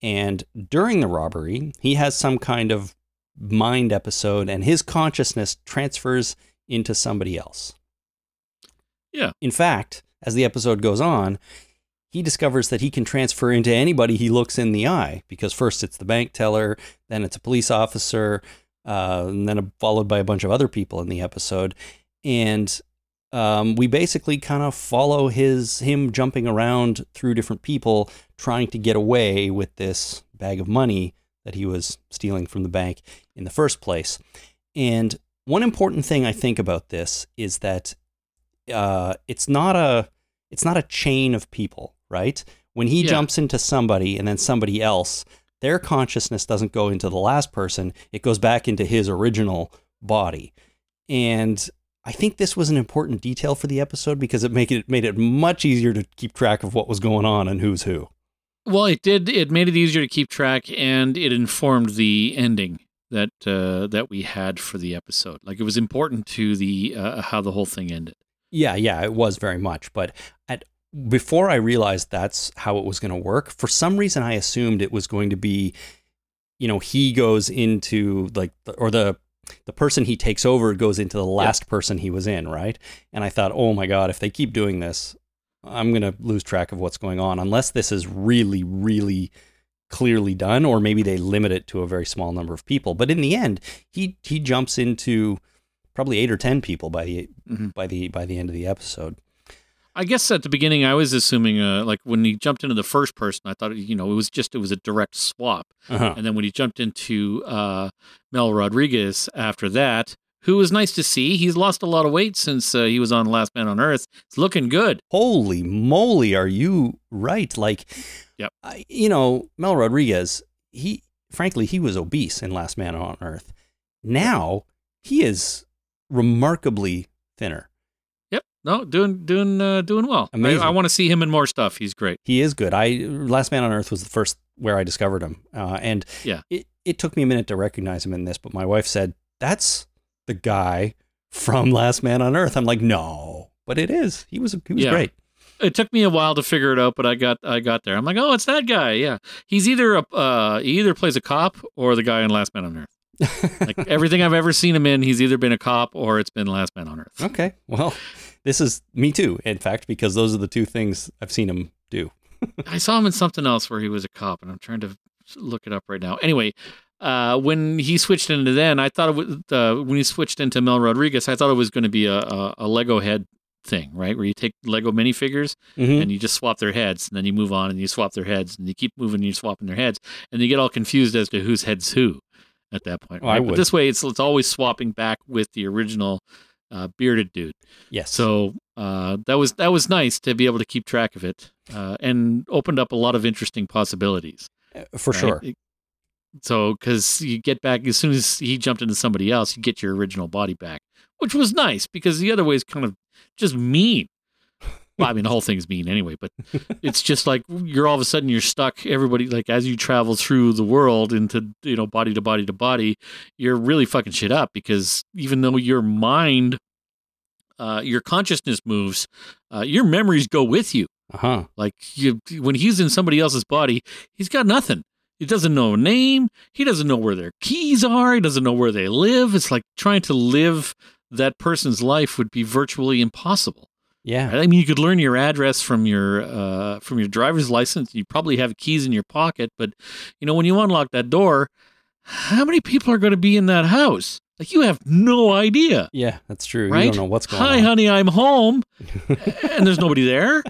And during the robbery, he has some kind of mind episode and his consciousness transfers into somebody else. Yeah. In fact, as the episode goes on, he discovers that he can transfer into anybody he looks in the eye because first it's the bank teller, then it's a police officer, uh, and then followed by a bunch of other people in the episode. And um, we basically kind of follow his him jumping around through different people trying to get away with this bag of money that he was stealing from the bank in the first place. And one important thing I think about this is that uh, it's not a it's not a chain of people, right? When he Yeah. jumps into somebody and then somebody else, their consciousness doesn't go into the last person; it goes back into his original body. And I think this was an important detail for the episode because it made it made it much easier to keep track of what was going on and who's who. Well, it did. It made it easier to keep track, and it informed the ending that uh, that we had for the episode. Like it was important to the uh, how the whole thing ended. Yeah, yeah, it was very much. But at before I realized that's how it was going to work, for some reason I assumed it was going to be, you know, he goes into like the, or the the person he takes over goes into the last person he was in, right? And I thought, oh my god, if they keep doing this, I'm going to lose track of what's going on unless this is really, really clearly done, or maybe they limit it to a very small number of people. But in the end, he he jumps into probably eight or ten people by the Mhm. by the by the end of the episode. I guess at the beginning I was assuming, uh, like when he jumped into the first person, I thought you know it was just it was a direct swap, Uh-huh. and then when he jumped into uh, Mel Rodriguez after that, who was nice to see. He's lost a lot of weight since uh, he was on Last Man on Earth. It's looking good. Holy moly, are you right? Like, Yep. I, you know, Mel Rodriguez, he, frankly, he was obese in Last Man on Earth. Now he is remarkably thinner. Yep. No, doing doing uh, doing well. I- Amazing. I, want to see him in more stuff. He's great. He is good. I Last Man on Earth was the first where I discovered him, uh, and Yeah. it it took me a minute to recognize him in this, but my wife said that's the guy from Last Man on Earth. I'm like, no, but it is. He was he was Yeah. great. It took me a while to figure it out, but I got I got there. I'm like, oh, it's that guy. Yeah, he's either a uh, he either plays a cop or the guy in Last Man on Earth. Like everything I've ever seen him in, he's either been a cop or it's been Last Man on Earth. Okay. Well, this is me too, in fact, because those are the two things I've seen him do. I saw him in something else where he was a cop, and I'm trying to look it up right now. Anyway, uh, when he switched into then, I thought it was uh, when he switched into Mel Rodriguez, I thought it was going to be a, a, a Lego head thing, right? Where you take Lego minifigures Mhm. and you just swap their heads, and then you move on and you swap their heads, and you keep moving and you're swapping their heads, and you get all confused as to whose head's who at that point. Oh, I would. But this way, it's it's always swapping back with the original uh, bearded dude. Yes. So uh, that was that was nice to be able to keep track of it, uh, and opened up a lot of interesting possibilities. Uh, for right? sure. It- So because you get back as soon as he jumped into somebody else, you get your original body back, which was nice because the other way is kind of just mean. Well, I mean, the whole thing's mean anyway, but it's just like you're all of a sudden you're stuck. Everybody, like, as you travel through the world into, you know, body to body to body, you're really fucking shit up because even though your mind, uh, your consciousness moves, uh, your memories go with you. Uh huh. Like you, when he's in somebody else's body, he's got nothing. He doesn't know a name. He doesn't know where their keys are. He doesn't know where they live. It's like trying to live that person's life would be virtually impossible. Yeah. I mean, you could learn your address from your uh, from your driver's license. You probably have keys in your pocket, but you know when you unlock that door, how many people are going to be in that house? Like you have no idea, Yeah, that's true. right? You don't know what's going Hi, on. Hi, honey, I'm home, and there's nobody there.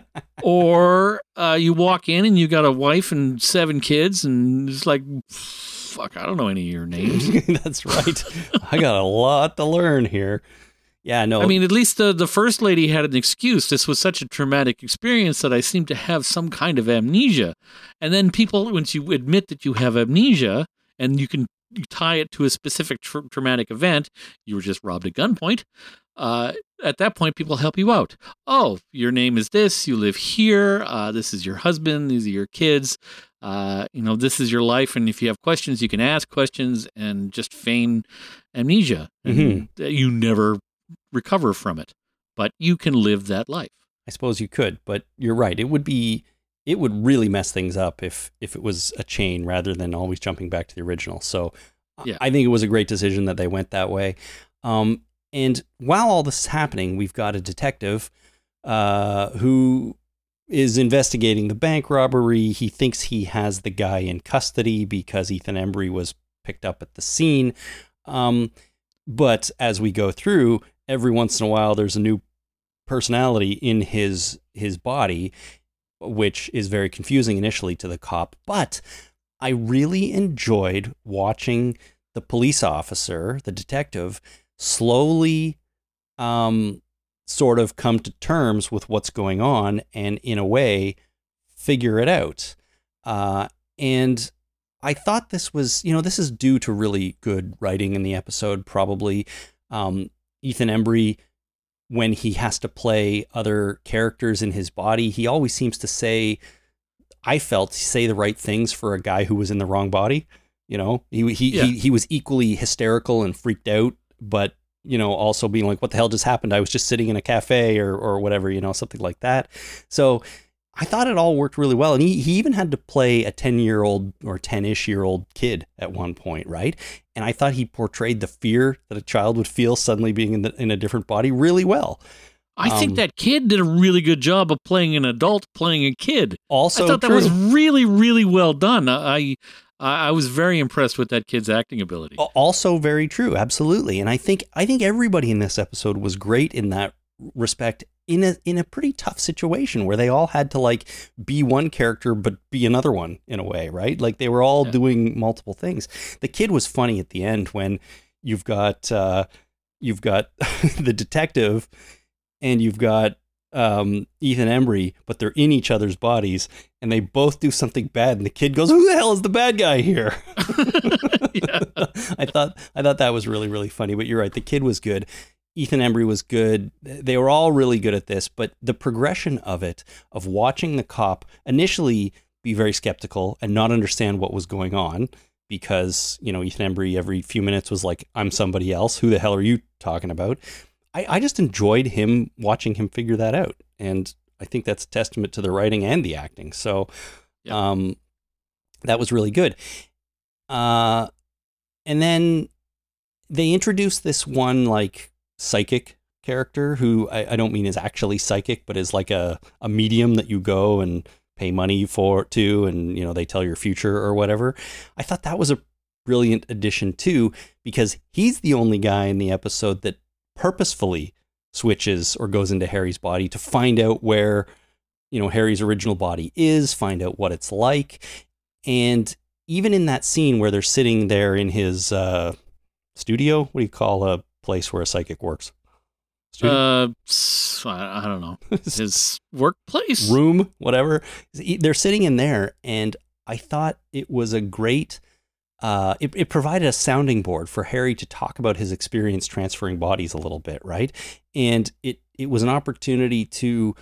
Or uh, you walk in and you got a wife and seven kids, and it's like, fuck, I don't know any of your names. that's right. I got a lot to learn here. Yeah, no. I mean, at least the, the first lady had an excuse. This was such a traumatic experience that I seem to have some kind of amnesia. And then people, once you admit that you have amnesia and you can tie it to a specific tra- traumatic event, you were just robbed at gunpoint. Uh, at that point, people help you out. Oh, your name is this. You live here. Uh, this is your husband. These are your kids. Uh, you know, this is your life. And if you have questions, you can ask questions and just feign amnesia. And you never recover from it, but you can live that life. I suppose you could, but you're right. It would be it would really mess things up if if it was a chain rather than always jumping back to the original. So Yeah. I think it was a great decision that they went that way. Um, and while all this is happening, we've got a detective uh, who is investigating the bank robbery. He thinks he has the guy in custody because Ethan Embry was picked up at the scene. Um, but as we go through, every once in a while, there's a new personality in his his body, which is very confusing initially to the cop. But I really enjoyed watching the police officer, the detective, slowly um, sort of come to terms with what's going on and, in a way, figure it out. Uh, and I thought this was, you know, this is due to really good writing in the episode, probably. Um, Ethan Embry, when he has to play other characters in his body, he always seems to say, I felt, say the right things for a guy who was in the wrong body. You know, he he Yeah. he, he was equally hysterical and freaked out, but you know, also being like, "What the hell just happened? I was just sitting in a cafe or or whatever," you know, something like that. So I thought it all worked really well, and he he even had to play a ten year old or ten ish year old kid at one point, right? And I thought he portrayed the fear that a child would feel suddenly being in the, in a different body really well. I Um, think that kid did a really good job of playing an adult playing a kid. Also, I thought that was really, really well done. I, I, I was very impressed with that kid's acting ability. Also very true absolutely and i think i think everybody in this episode was great in that respect in a in a pretty tough situation where they all had to like be one character but be another one in a way right like they were all Yeah. doing multiple things the kid was funny at the end when you've got uh you've got the detective and you've got um, Ethan Embry, but they're in each other's bodies, and they both do something bad, and the kid goes, "Who the hell is the bad guy here?" Yeah. I thought I thought that was really really funny. But you're right, the kid was good. Ethan Embry was good. They were all really good at this, but the progression of it, of watching the cop initially be very skeptical and not understand what was going on, because you know Ethan Embry every few minutes was like, "I'm somebody else. Who the hell are you talking about?" I, I just enjoyed him watching him figure that out, and I think that's a testament to the writing and the acting. So, Yep. um, that was really good. Uh, and then they introduced this one like psychic character who I, I don't mean is actually psychic, but is like a, a medium that you go and pay money for to, and you know they tell your future or whatever. I thought that was a brilliant addition too, because he's the only guy in the episode that purposefully switches or goes into Harry's body to find out where you know Harry's original body is, find out what it's like, and even in that scene where they're sitting there in his uh, studio, what do you call a place where a psychic works? Studio? Uh, I don't know. His workplace. room, whatever. They're sitting in there, and I thought it was a great uh, it, it provided a sounding board for Harry to talk about his experience transferring bodies a little bit, right? And it it was an opportunity to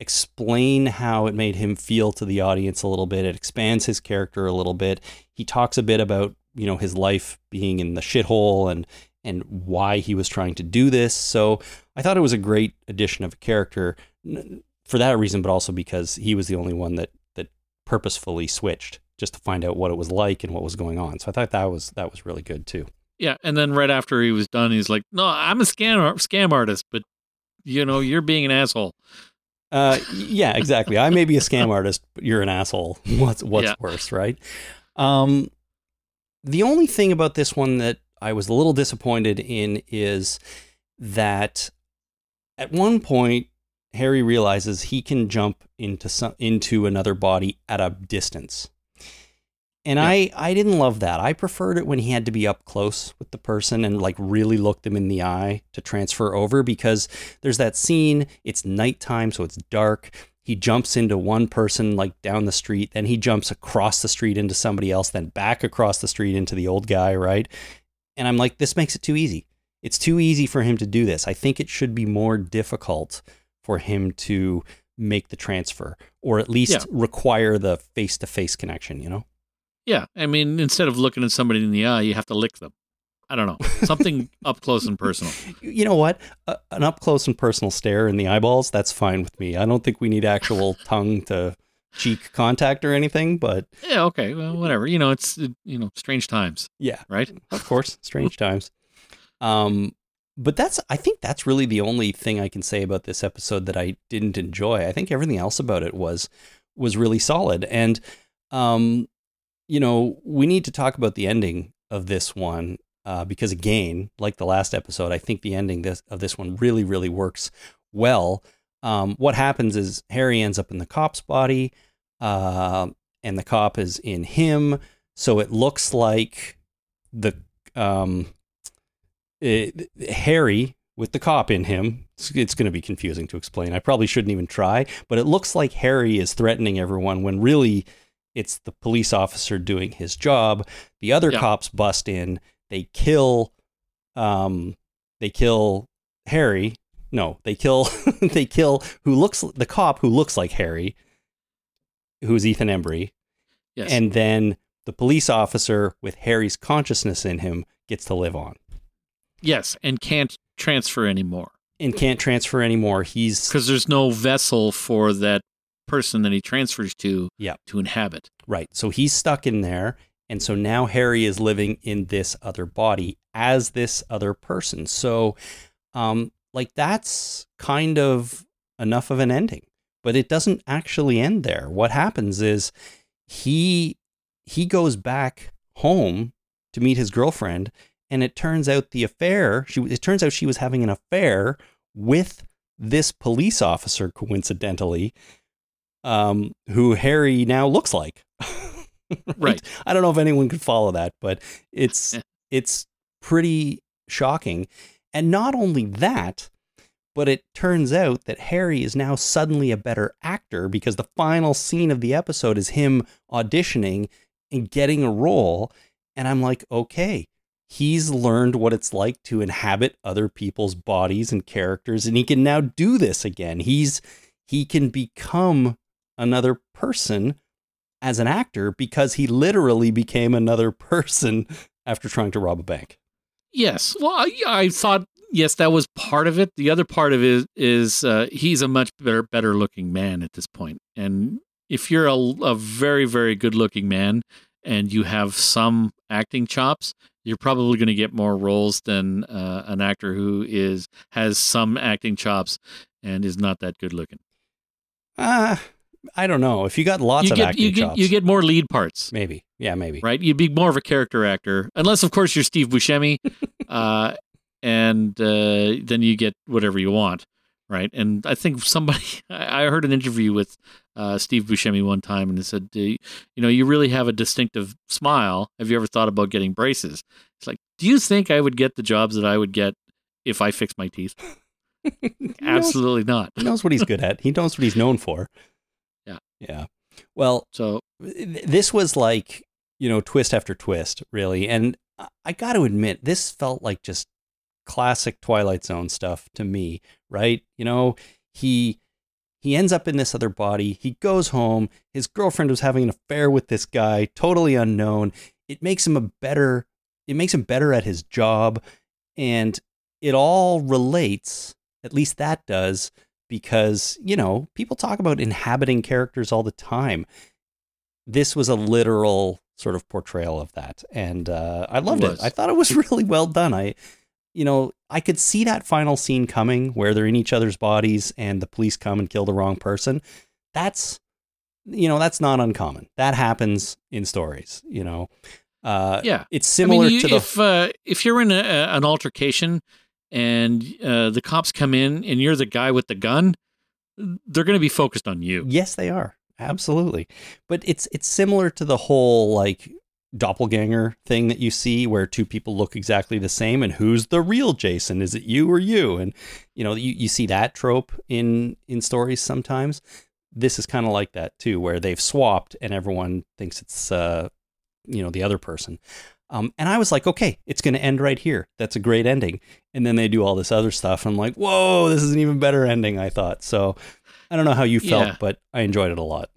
explain how it made him feel to the audience a little bit. It expands his character a little bit. He talks a bit about you know his life being in the shithole and and why he was trying to do this. So I thought it was a great addition of a character for that reason, but also because he was the only one that that purposefully switched just to find out what it was like and what was going on. So I thought that was that was really good too. Yeah, and then right after he was done, he's like, "No, I'm a scam scam artist, but you know, you're being an asshole." Uh, yeah, exactly. I may be a scam artist, but you're an asshole. What's what's yeah. worse, right? Um, the only thing about this one that I was a little disappointed in is that at one point Harry realizes he can jump into some, into another body at a distance. And yeah. I, I didn't love that. I preferred it when he had to be up close with the person and like really look them in the eye to transfer over because there's that scene. It's nighttime, so it's dark. He jumps into one person like down the street, then he jumps across the street into somebody else, then back across the street into the old guy, right? And I'm like, this makes it too easy. It's too easy for him to do this. I think it should be more difficult for him to make the transfer or at least yeah. require the face to face connection, you know? Yeah, I mean, instead of looking at somebody in the eye, you have to lick them. I don't know, something up close and personal. You know what? Uh, an up close and personal stare in the eyeballs, that's fine with me. I don't think we need actual tongue to cheek contact or anything, but yeah, okay, well, whatever. You know, it's you know, strange times. Yeah, right. Of course, strange times. Um, but that's I think that's really the only thing I can say about this episode that I didn't enjoy. I think everything else about it was was really solid, and um, you know, we need to talk about the ending of this one uh, because, again, like the last episode, I think the ending this, of this one really, really works well. Um, what happens is Harry ends up in the cop's body, uh, and the cop is in him. So it looks like the um, it, Harry with the cop in him. It's, it's going to be confusing to explain. I probably shouldn't even try, but it looks like Harry is threatening everyone when really it's the police officer doing his job. The other yeah. cops bust in. They kill. Um, they kill Harry. No, they kill. they kill who looks the cop who looks like Harry, who's Ethan Embry. Yes. And then the police officer with Harry's consciousness in him gets to live on. Yes, and can't transfer anymore. And can't transfer anymore. He's because there's no vessel for that person that he transfers to yeah. to inhabit. Right. So he's stuck in there. And so now Harry is living in this other body as this other person. So, um, like, that's kind of enough of an ending, but it doesn't actually end there. What happens is he he goes back home to meet his girlfriend and it turns out the affair she it turns out she was having an affair with this police officer coincidentally um, who Harry now looks like. right? right? I don't know if anyone could follow that, but it's it's pretty shocking. And not only that, but it turns out that Harry is now suddenly a better actor because the final scene of the episode is him auditioning and getting a role. And I'm like, okay, he's learned what it's like to inhabit other people's bodies and characters, and he can now do this again. He's he can become another person as an actor because he literally became another person after trying to rob a bank. Yes. Well, I, I thought yes, that was part of it. The other part of it is uh, he's a much better better looking man at this point. And if you're a, a very very good looking man and you have some acting chops, you're probably going to get more roles than uh, an actor who is has some acting chops and is not that good looking. Ah, uh, I don't know. If you got lots you of get, acting you get, chops, you get more lead parts. Maybe, yeah, maybe. Right? You'd be more of a character actor, unless of course you're Steve Buscemi, uh, and uh, then you get whatever you want, right? And I think somebody, I heard an interview with uh, Steve Buscemi one time, and he said, "You know, you really have a distinctive smile. Have you ever thought about getting braces?" It's like, do you think I would get the jobs that I would get if I fixed my teeth? Absolutely knows, not. He knows what he's good at. He knows what he's known for. Yeah. Well, so this was like you know, twist after twist, really. And I- I got to admit, this felt like just classic Twilight Zone stuff to me, right? You know, he he ends up in this other body. He goes home. His girlfriend was having an affair with this guy, totally unknown. It makes him a better it makes him better at his job and it all relates, at least that does, because, you know, people talk about inhabiting characters all the time. This was a literal sort of portrayal of that. And uh, I loved it. was. I thought it was really well done. I, you know, I could see that final scene coming where they're in each other's bodies and the police come and kill the wrong person. That's, you know, that's not uncommon. That happens in stories, you know. Uh, Yeah. It's similar I mean, you, to the. if uh, if you're in a- an altercation and uh, the cops come in and you're the guy with the gun, they're going to be focused on you. Yes, they are. Absolutely. But it's it's similar to the whole like doppelganger thing that you see where two people look exactly the same and who's the real Jason? Is it you or you? And you know, you, you see that trope in in stories sometimes. This is kind of like that too, where they've swapped and everyone thinks it's uh you know the other person. Um, and I was like, okay, it's going to end right here. That's a great ending. And then they do all this other stuff. I'm like, whoa, this is an even better ending. I thought so. I don't know how you felt, Yeah. but I enjoyed it a lot.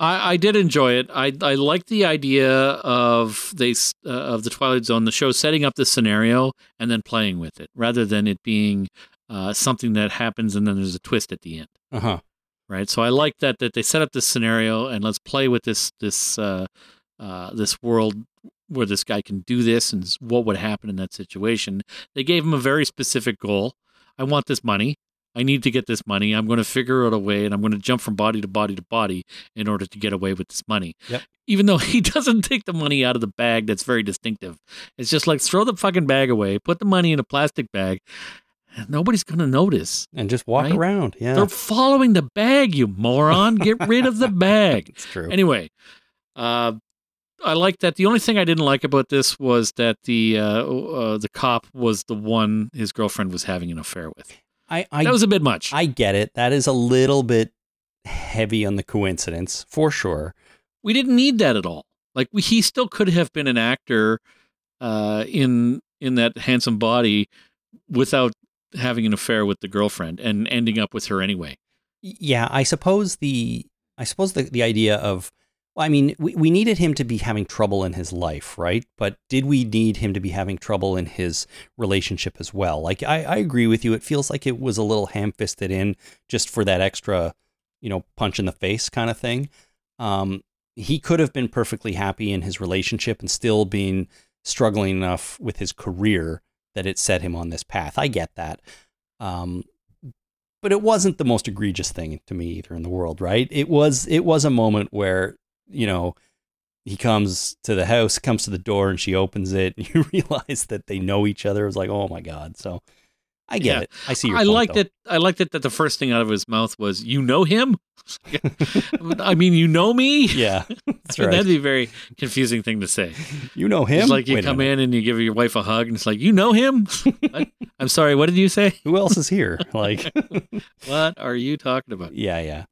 I, I did enjoy it. I I like the idea of they uh, of the Twilight Zone, the show setting up the scenario and then playing with it, rather than it being uh, something that happens and then there's a twist at the end. Uh huh. right? So I like that that they set up this scenario and let's play with this this uh, uh, this world where this guy can do this and what would happen in that situation. They gave him a very specific goal. I want this money. I need to get this money. I'm going to figure out a way, and I'm going to jump from body to body to body in order to get away with this money. Yep. Even though he doesn't take the money out of the bag, that's very distinctive. It's just like throw the fucking bag away, put the money in a plastic bag. Nobody's going to notice. And just walk Right? around. Yeah. They're following the bag, you moron. Get rid of the bag. it's true. Anyway, uh, I like that. The only thing I didn't like about this was that the uh, uh, the cop was the one his girlfriend was having an affair with. I, I, that was a bit much. I get it. That is a little bit heavy on the coincidence, for sure. we didn't need that at all. Like we, he still could have been an actor uh, in in that handsome body without having an affair with the girlfriend and ending up with her anyway. Yeah, I suppose the I suppose the, the idea of well, I mean, we, we needed him to be having trouble in his life, right? But did we need him to be having trouble in his relationship as well? Like I, I agree with you. It feels like it was a little ham fisted in just for that extra, you know, punch in the face kind of thing. Um, he could have been perfectly happy in his relationship and still being struggling enough with his career that it set him on this path. I get that. Um, but it wasn't the most egregious thing to me either in the world, right? It was it was a moment where, you know, he comes to the house, comes to the door and she opens it and you realize that they know each other. It was like, "Oh my god." So I get Yeah. it. I see your I point, liked though. it. I liked it that the first thing out of his mouth was, "You know him." I mean, you know me. Yeah. That's right. That'd be a very confusing thing to say. You know him? It's like you Wait come in and you give your wife a hug, and it's like, you know him. I'm sorry. What did you say? Who else is here? Like What are you talking about? Yeah, yeah.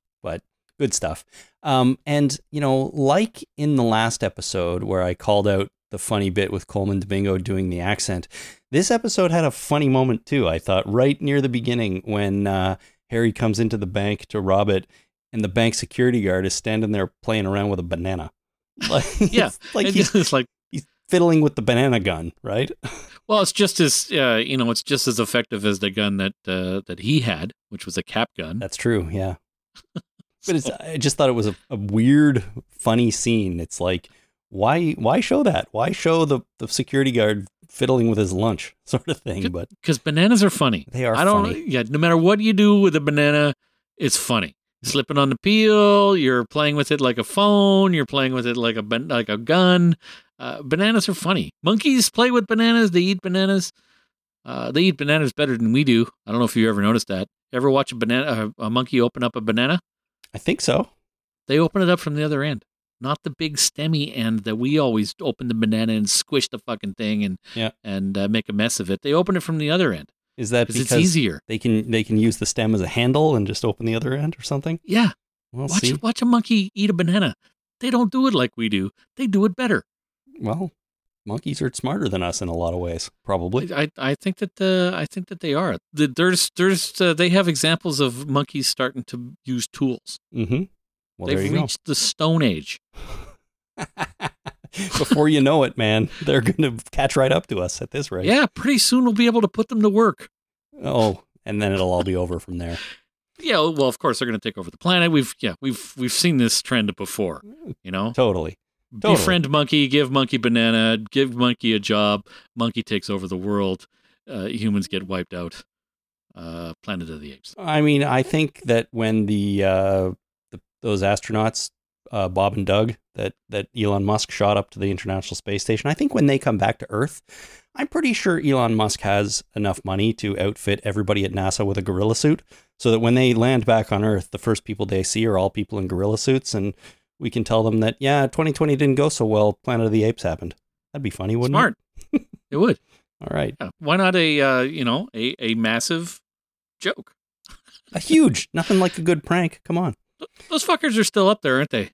Good stuff. Um, and you know, like in the last episode where I called out the funny bit with Colman Domingo doing the accent, this episode had a funny moment too. I thought right near the beginning when uh, Harry comes into the bank to rob it, and the bank security guard is standing there playing around with a banana. Like, Yeah, it's like he's, it's like, he's fiddling with the banana gun, right? well, it's just as uh, you know, it's just as effective as the gun that uh, that he had, which was a cap gun. That's true. Yeah. But it's, I just thought it was a, a weird, funny scene. It's like, why, why show that? Why show the, the security guard fiddling with his lunch, sort of thing? But because bananas are funny. They are I don't. funny. Yeah, no matter what you do with a banana, it's funny. Slipping on the peel, you're playing with it like a phone. You're playing with it like a like a gun. Uh, bananas are funny. Monkeys play with bananas. They eat bananas. Uh, they eat bananas better than we do. I don't know if you ever noticed that. Ever watch a banana, a, a monkey open up a banana? I think so. They open it up from the other end, not the big stemmy end that we always open the banana and squish the fucking thing and Yeah. and uh, make a mess of it. They open it from the other end Is that because it's easier. they can they can use the stem as a handle and just open the other end or something? Yeah, Well, watch see, watch a monkey eat a banana. They don't do it like we do. They do it better. Well, monkeys are smarter than us in a lot of ways, probably. I, I think that uh, I think that they are. The- There's there's uh, they have examples of monkeys starting to use tools. Mm-hmm. Well, They've reached the Stone Age. Before you know it, man, they're going to catch right up to us at this rate. Yeah, pretty soon we'll be able to put them to work. Oh, and then it'll all be over from there. Yeah, well, of course they're going to take over the planet. We've yeah, we've we've seen this trend before. You know, Totally. Totally. befriend monkey, give monkey banana, give monkey a job. Monkey takes over the world. Uh, humans get wiped out. Uh, Planet of the Apes. I mean, I think that when the, uh, the those astronauts, uh, Bob and Doug, that that Elon Musk shot up to the International Space Station, I think when they come back to Earth, I'm pretty sure Elon Musk has enough money to outfit everybody at NASA with a gorilla suit, so that when they land back on Earth, the first people they see are all people in gorilla suits, and we can tell them that yeah, 2020 didn't go so well. Planet of the Apes happened. That'd be funny, wouldn't it? Smart. it would. All right, Yeah. Why not a uh, you know a a massive joke? a huge, nothing like a good prank. Come on. Those fuckers are still up there, aren't they?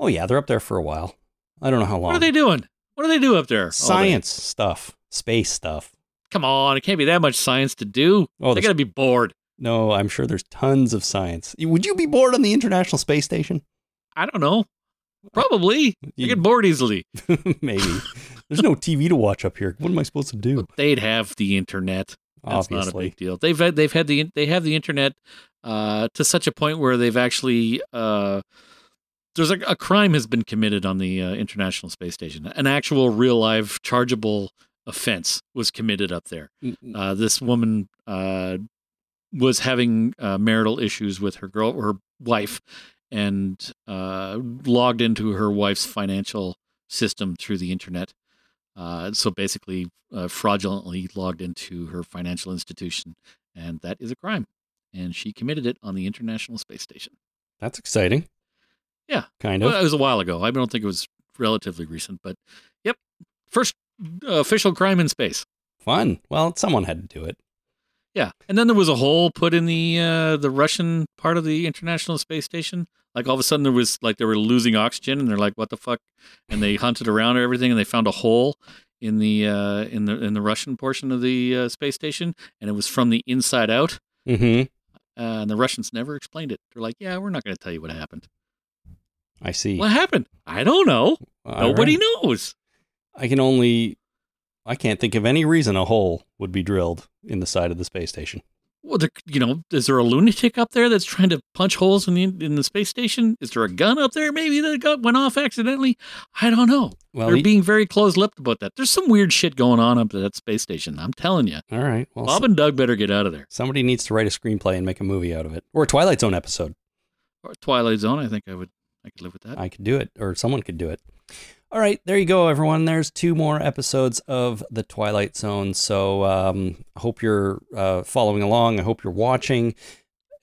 Oh yeah, they're up there for a while. I don't know how long. What are they doing? What do they do up there? Science stuff, space stuff. Come on, it can't be that much science to do. Oh, they got to be bored. No, I'm sure there's tons of science. Would you be bored on the International Space Station? I don't know. Probably. You- get bored easily. Maybe. There's no TV to watch up here. What am I supposed to do? They'd have the internet. That's not a Obviously. big deal. They've had they've had the they have the internet uh, to such a point where they've actually uh, there's a, a crime has been committed on the uh, International Space Station. An actual real life chargeable offense was committed up there. Mm, Uh, this woman uh, was having uh, marital issues with her girl, her wife, and uh, logged into her wife's financial system through the internet. Uh, so basically, uh, fraudulently logged into her financial institution, and that is a crime. And she committed it on the International Space Station. That's exciting. Yeah. Kind of. Well, it was a while ago. I don't think it was relatively recent, but yep, first uh, official crime in space. Fun. Well, someone had to do it. Yeah, and then there was a hole put in the uh, the Russian part of the International Space Station. Like all of a sudden, there was like they were losing oxygen, and they're like, "What the fuck?" And they hunted around and everything, and they found a hole in the uh, in the in the Russian portion of the uh, space station, and it was from the inside out. Mm-hmm. Uh, and the Russians never explained it. They're like, "Yeah, we're not going to tell you what happened. I see. What happened? I don't know. All Nobody right. knows." I can only. I can't think of any reason a hole would be drilled in the side of the space station. Well, there, you know, is there a lunatic up there that's trying to punch holes in the in the space station? Is there a gun up there? Maybe that got went off accidentally. I don't know. Well, They're he- being very close-lipped about that. There's some weird shit going on up at that space station. I'm telling you. all right. Well, Bob and Doug better get out of there. somebody needs to write a screenplay and make a movie out of it, or a Twilight Zone episode. Or Twilight Zone. I think I would. I could live with that. I could do it, or someone could do it. All right, there you go, everyone. There's two more episodes of The Twilight Zone. So um, I hope you're uh, following along. I hope you're watching.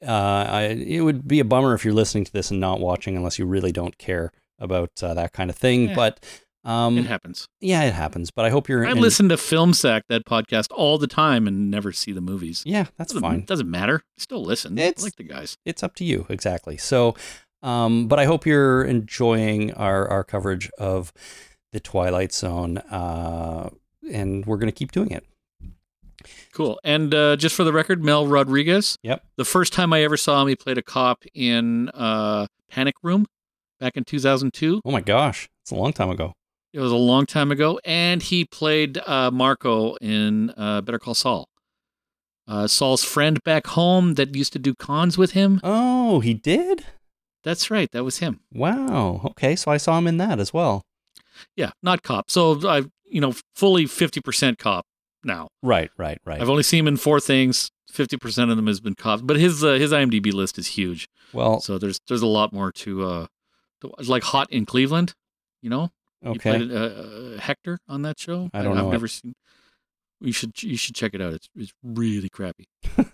Uh, I, it would be a bummer if you're listening to this and not watching, unless you really don't care about uh, that kind of thing. Yeah. But um, it happens. yeah, it happens. But I hope you're. I in- listen to Film Sack that podcast all the time and never see the movies. Yeah, that's doesn't, fine. Doesn't matter. Still listen. It's- I like the guys. it's up to you exactly so um, but i hope you're enjoying our, our coverage of the twilight zone uh, and we're going to keep doing it Cool. And uh, just for the record, Mel Rodriguez. Yep. The first time I ever saw him, he played a cop in uh, Panic Room back in 2002. oh my gosh it's a long time ago It was a long time ago. And he played uh, Marco in uh, Better Call Saul. Uh, Saul's friend back home that used to do cons with him. oh he did That's right. That was him. wow okay so i saw him in that as well Yeah, not cop. So I, you know, fully 50% cop now. right right right I've only seen him in four things. 50% of them has been cop. But his uh, his IMDb list is huge. well So there's there's a lot more to uh to, like Hot in Cleveland, you know. Okay. He played uh, uh, Hector on that show. I don't I've know it. never seen. You should you should check it out. It's it's really crappy.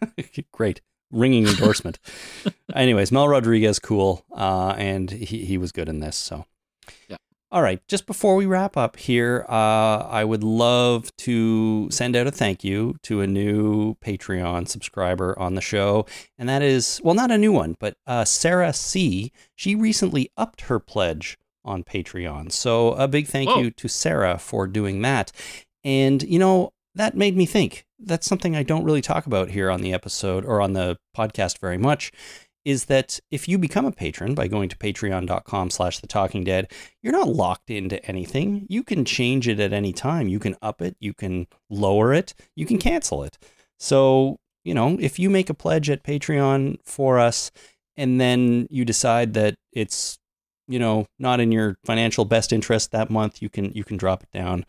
great ringing endorsement anyways mel rodriguez cool uh, and he, he was good in this so Yeah. all right just before we wrap up here uh, i would love to send out a thank you to a new patreon subscriber on the show and that is well not a new one but uh, sarah c she recently upped her pledge on Patreon. So a big thank Whoa. you to Sarah for doing that. And, you know, that made me think. That's something I don't really talk about here on the episode or on the podcast very much is that if you become a patron by going to patreon.com slash the talking dead you're not locked into anything. You can change it at any time. You can up it. You can lower it. You can cancel it. So you know if you make a pledge at patreon for us and then you decide that it's you know not in your financial best interest that month you can you can drop it down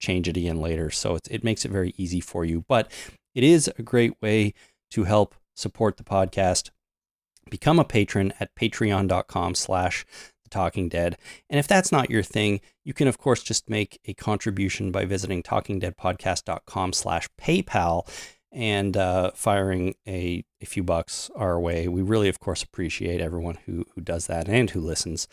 change it again later. So it, it makes it very easy for you but it is a great way to help support the podcast. Become a patron at patreon.com slash talking dead. And if that's not your thing you can of course just make a contribution by visiting talkingdeadpodcast.com slash paypal and uh, firing a, a few bucks our way. We really of course appreciate everyone who, who does that and who listens.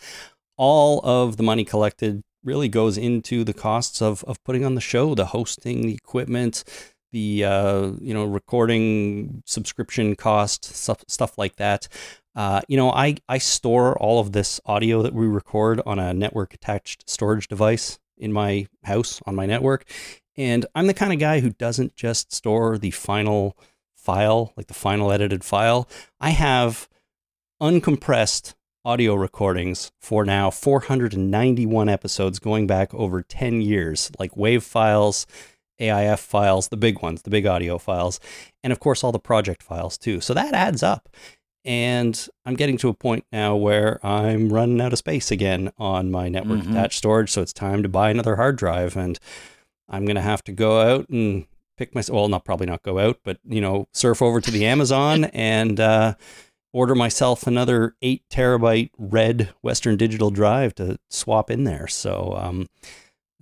All of the money collected really goes into the costs of, of putting on the show the hosting the equipment the uh, you know recording subscription cost stuff stuff like that. Uh, you know, I I store all of this audio that we record on a network attached storage device in my house on my network, and I'm the kind of guy who doesn't just store the final file, like the final edited file. I have uncompressed audio recordings for now 491 episodes going back over 10 years, like WAV files AIF files, the big ones, the big audio files, and of course all the project files too. So that adds up. And I'm getting to a point now where I'm running out of space again on my network Mhm. attached storage. So it's time to buy another hard drive. And I'm going to have to go out and pick my, well, not probably not go out, but, you know, surf over to the Amazon and uh, order myself another eight terabyte red Western Digital drive to swap in there. So, um,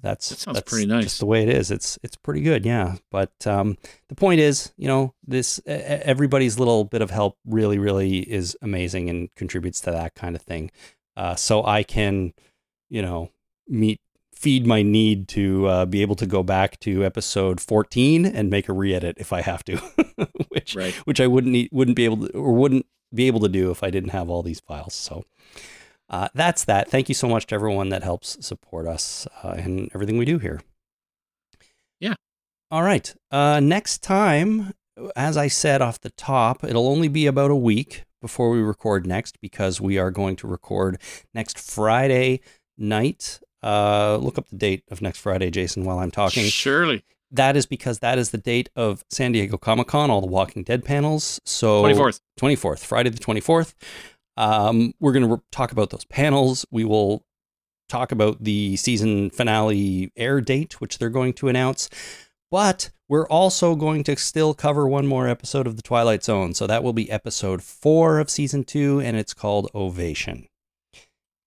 that's That sounds that's pretty nice. Just the way it is. It's it's pretty good, yeah. But um, the point is, you know, this everybody's little bit of help really, really is amazing and contributes to that kind of thing. Uh, so I can, you know, meet feed my need to uh, be able to go back to episode 14 and make a re-edit if I have to, which Right. which I wouldn't need, wouldn't be able to or wouldn't be able to do if I didn't have all these files. So uh, that's that. Thank you so much to everyone that helps support us uh, and everything we do here. Yeah. All right. Uh, next time, as I said off the top, it'll only be about a week before we record next because we are going to record next Friday night. Uh, look up the date of next Friday, Jason, while I'm talking. Surely. That is because that is the date of San Diego Comic Con, all the Walking Dead panels. So 24th. 24th, Friday the 24th. Um, we're going to re- talk about those panels. We will talk about the season finale air date, which they're going to announce. But we're also going to still cover one more episode of The Twilight Zone. So that will be episode four of season two, and it's called Ovation.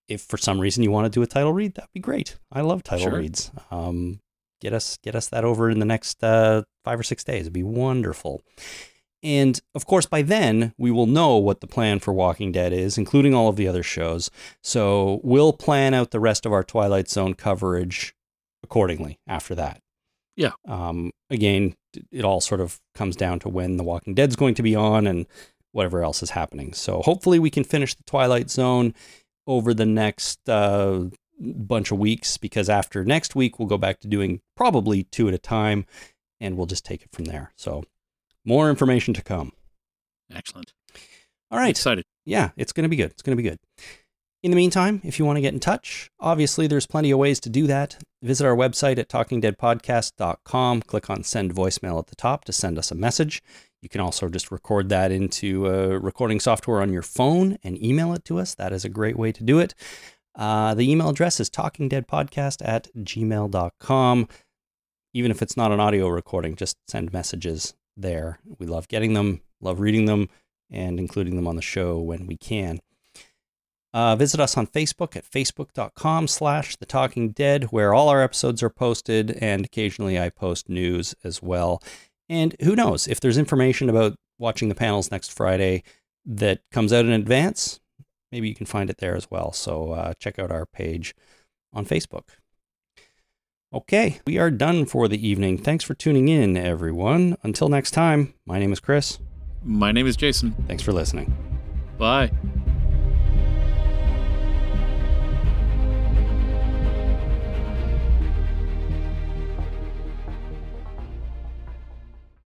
If for some reason you want to do a title read, that'd be great. I love title Sure. reads. Um, get us get us that over in the next uh, five or six days. It'd be wonderful. And of course, by then, we will know what the plan for Walking Dead is, including all of the other shows. So we'll plan out the rest of our Twilight Zone coverage accordingly after that. Yeah. Um, again, it all sort of comes down to when The Walking Dead's going to be on and whatever else is happening. So hopefully, we can finish the Twilight Zone over the next uh, bunch of weeks because after next week, we'll go back to doing probably two at a time and we'll just take it from there. So more information to come. Excellent. All right. Excited. Yeah, it's going to be good. It's going to be good. In the meantime, if you want to get in touch, obviously there's plenty of ways to do that. Visit our website at talkingdeadpodcast.com. Click on send voicemail at the top to send us a message. You can also just record that into a recording software on your phone and email it to us. That is a great way to do it. Uh, the email address is talkingdeadpodcast at gmail.com. Even if it's not an audio recording, just send messages there. We love getting them, love reading them, and including them on the show when we can. Uh, visit us on Facebook at facebook.com slash the talking dead, where all our episodes are posted, and occasionally I post news as well. And who knows, if there's information about watching the panels next Friday that comes out in advance, maybe you can find it there as well. So uh, check out our page on Facebook. Okay, we are done for the evening. Thanks for tuning in, everyone. Until next time, my name is Chris. My name is Jason. Thanks for listening. Bye.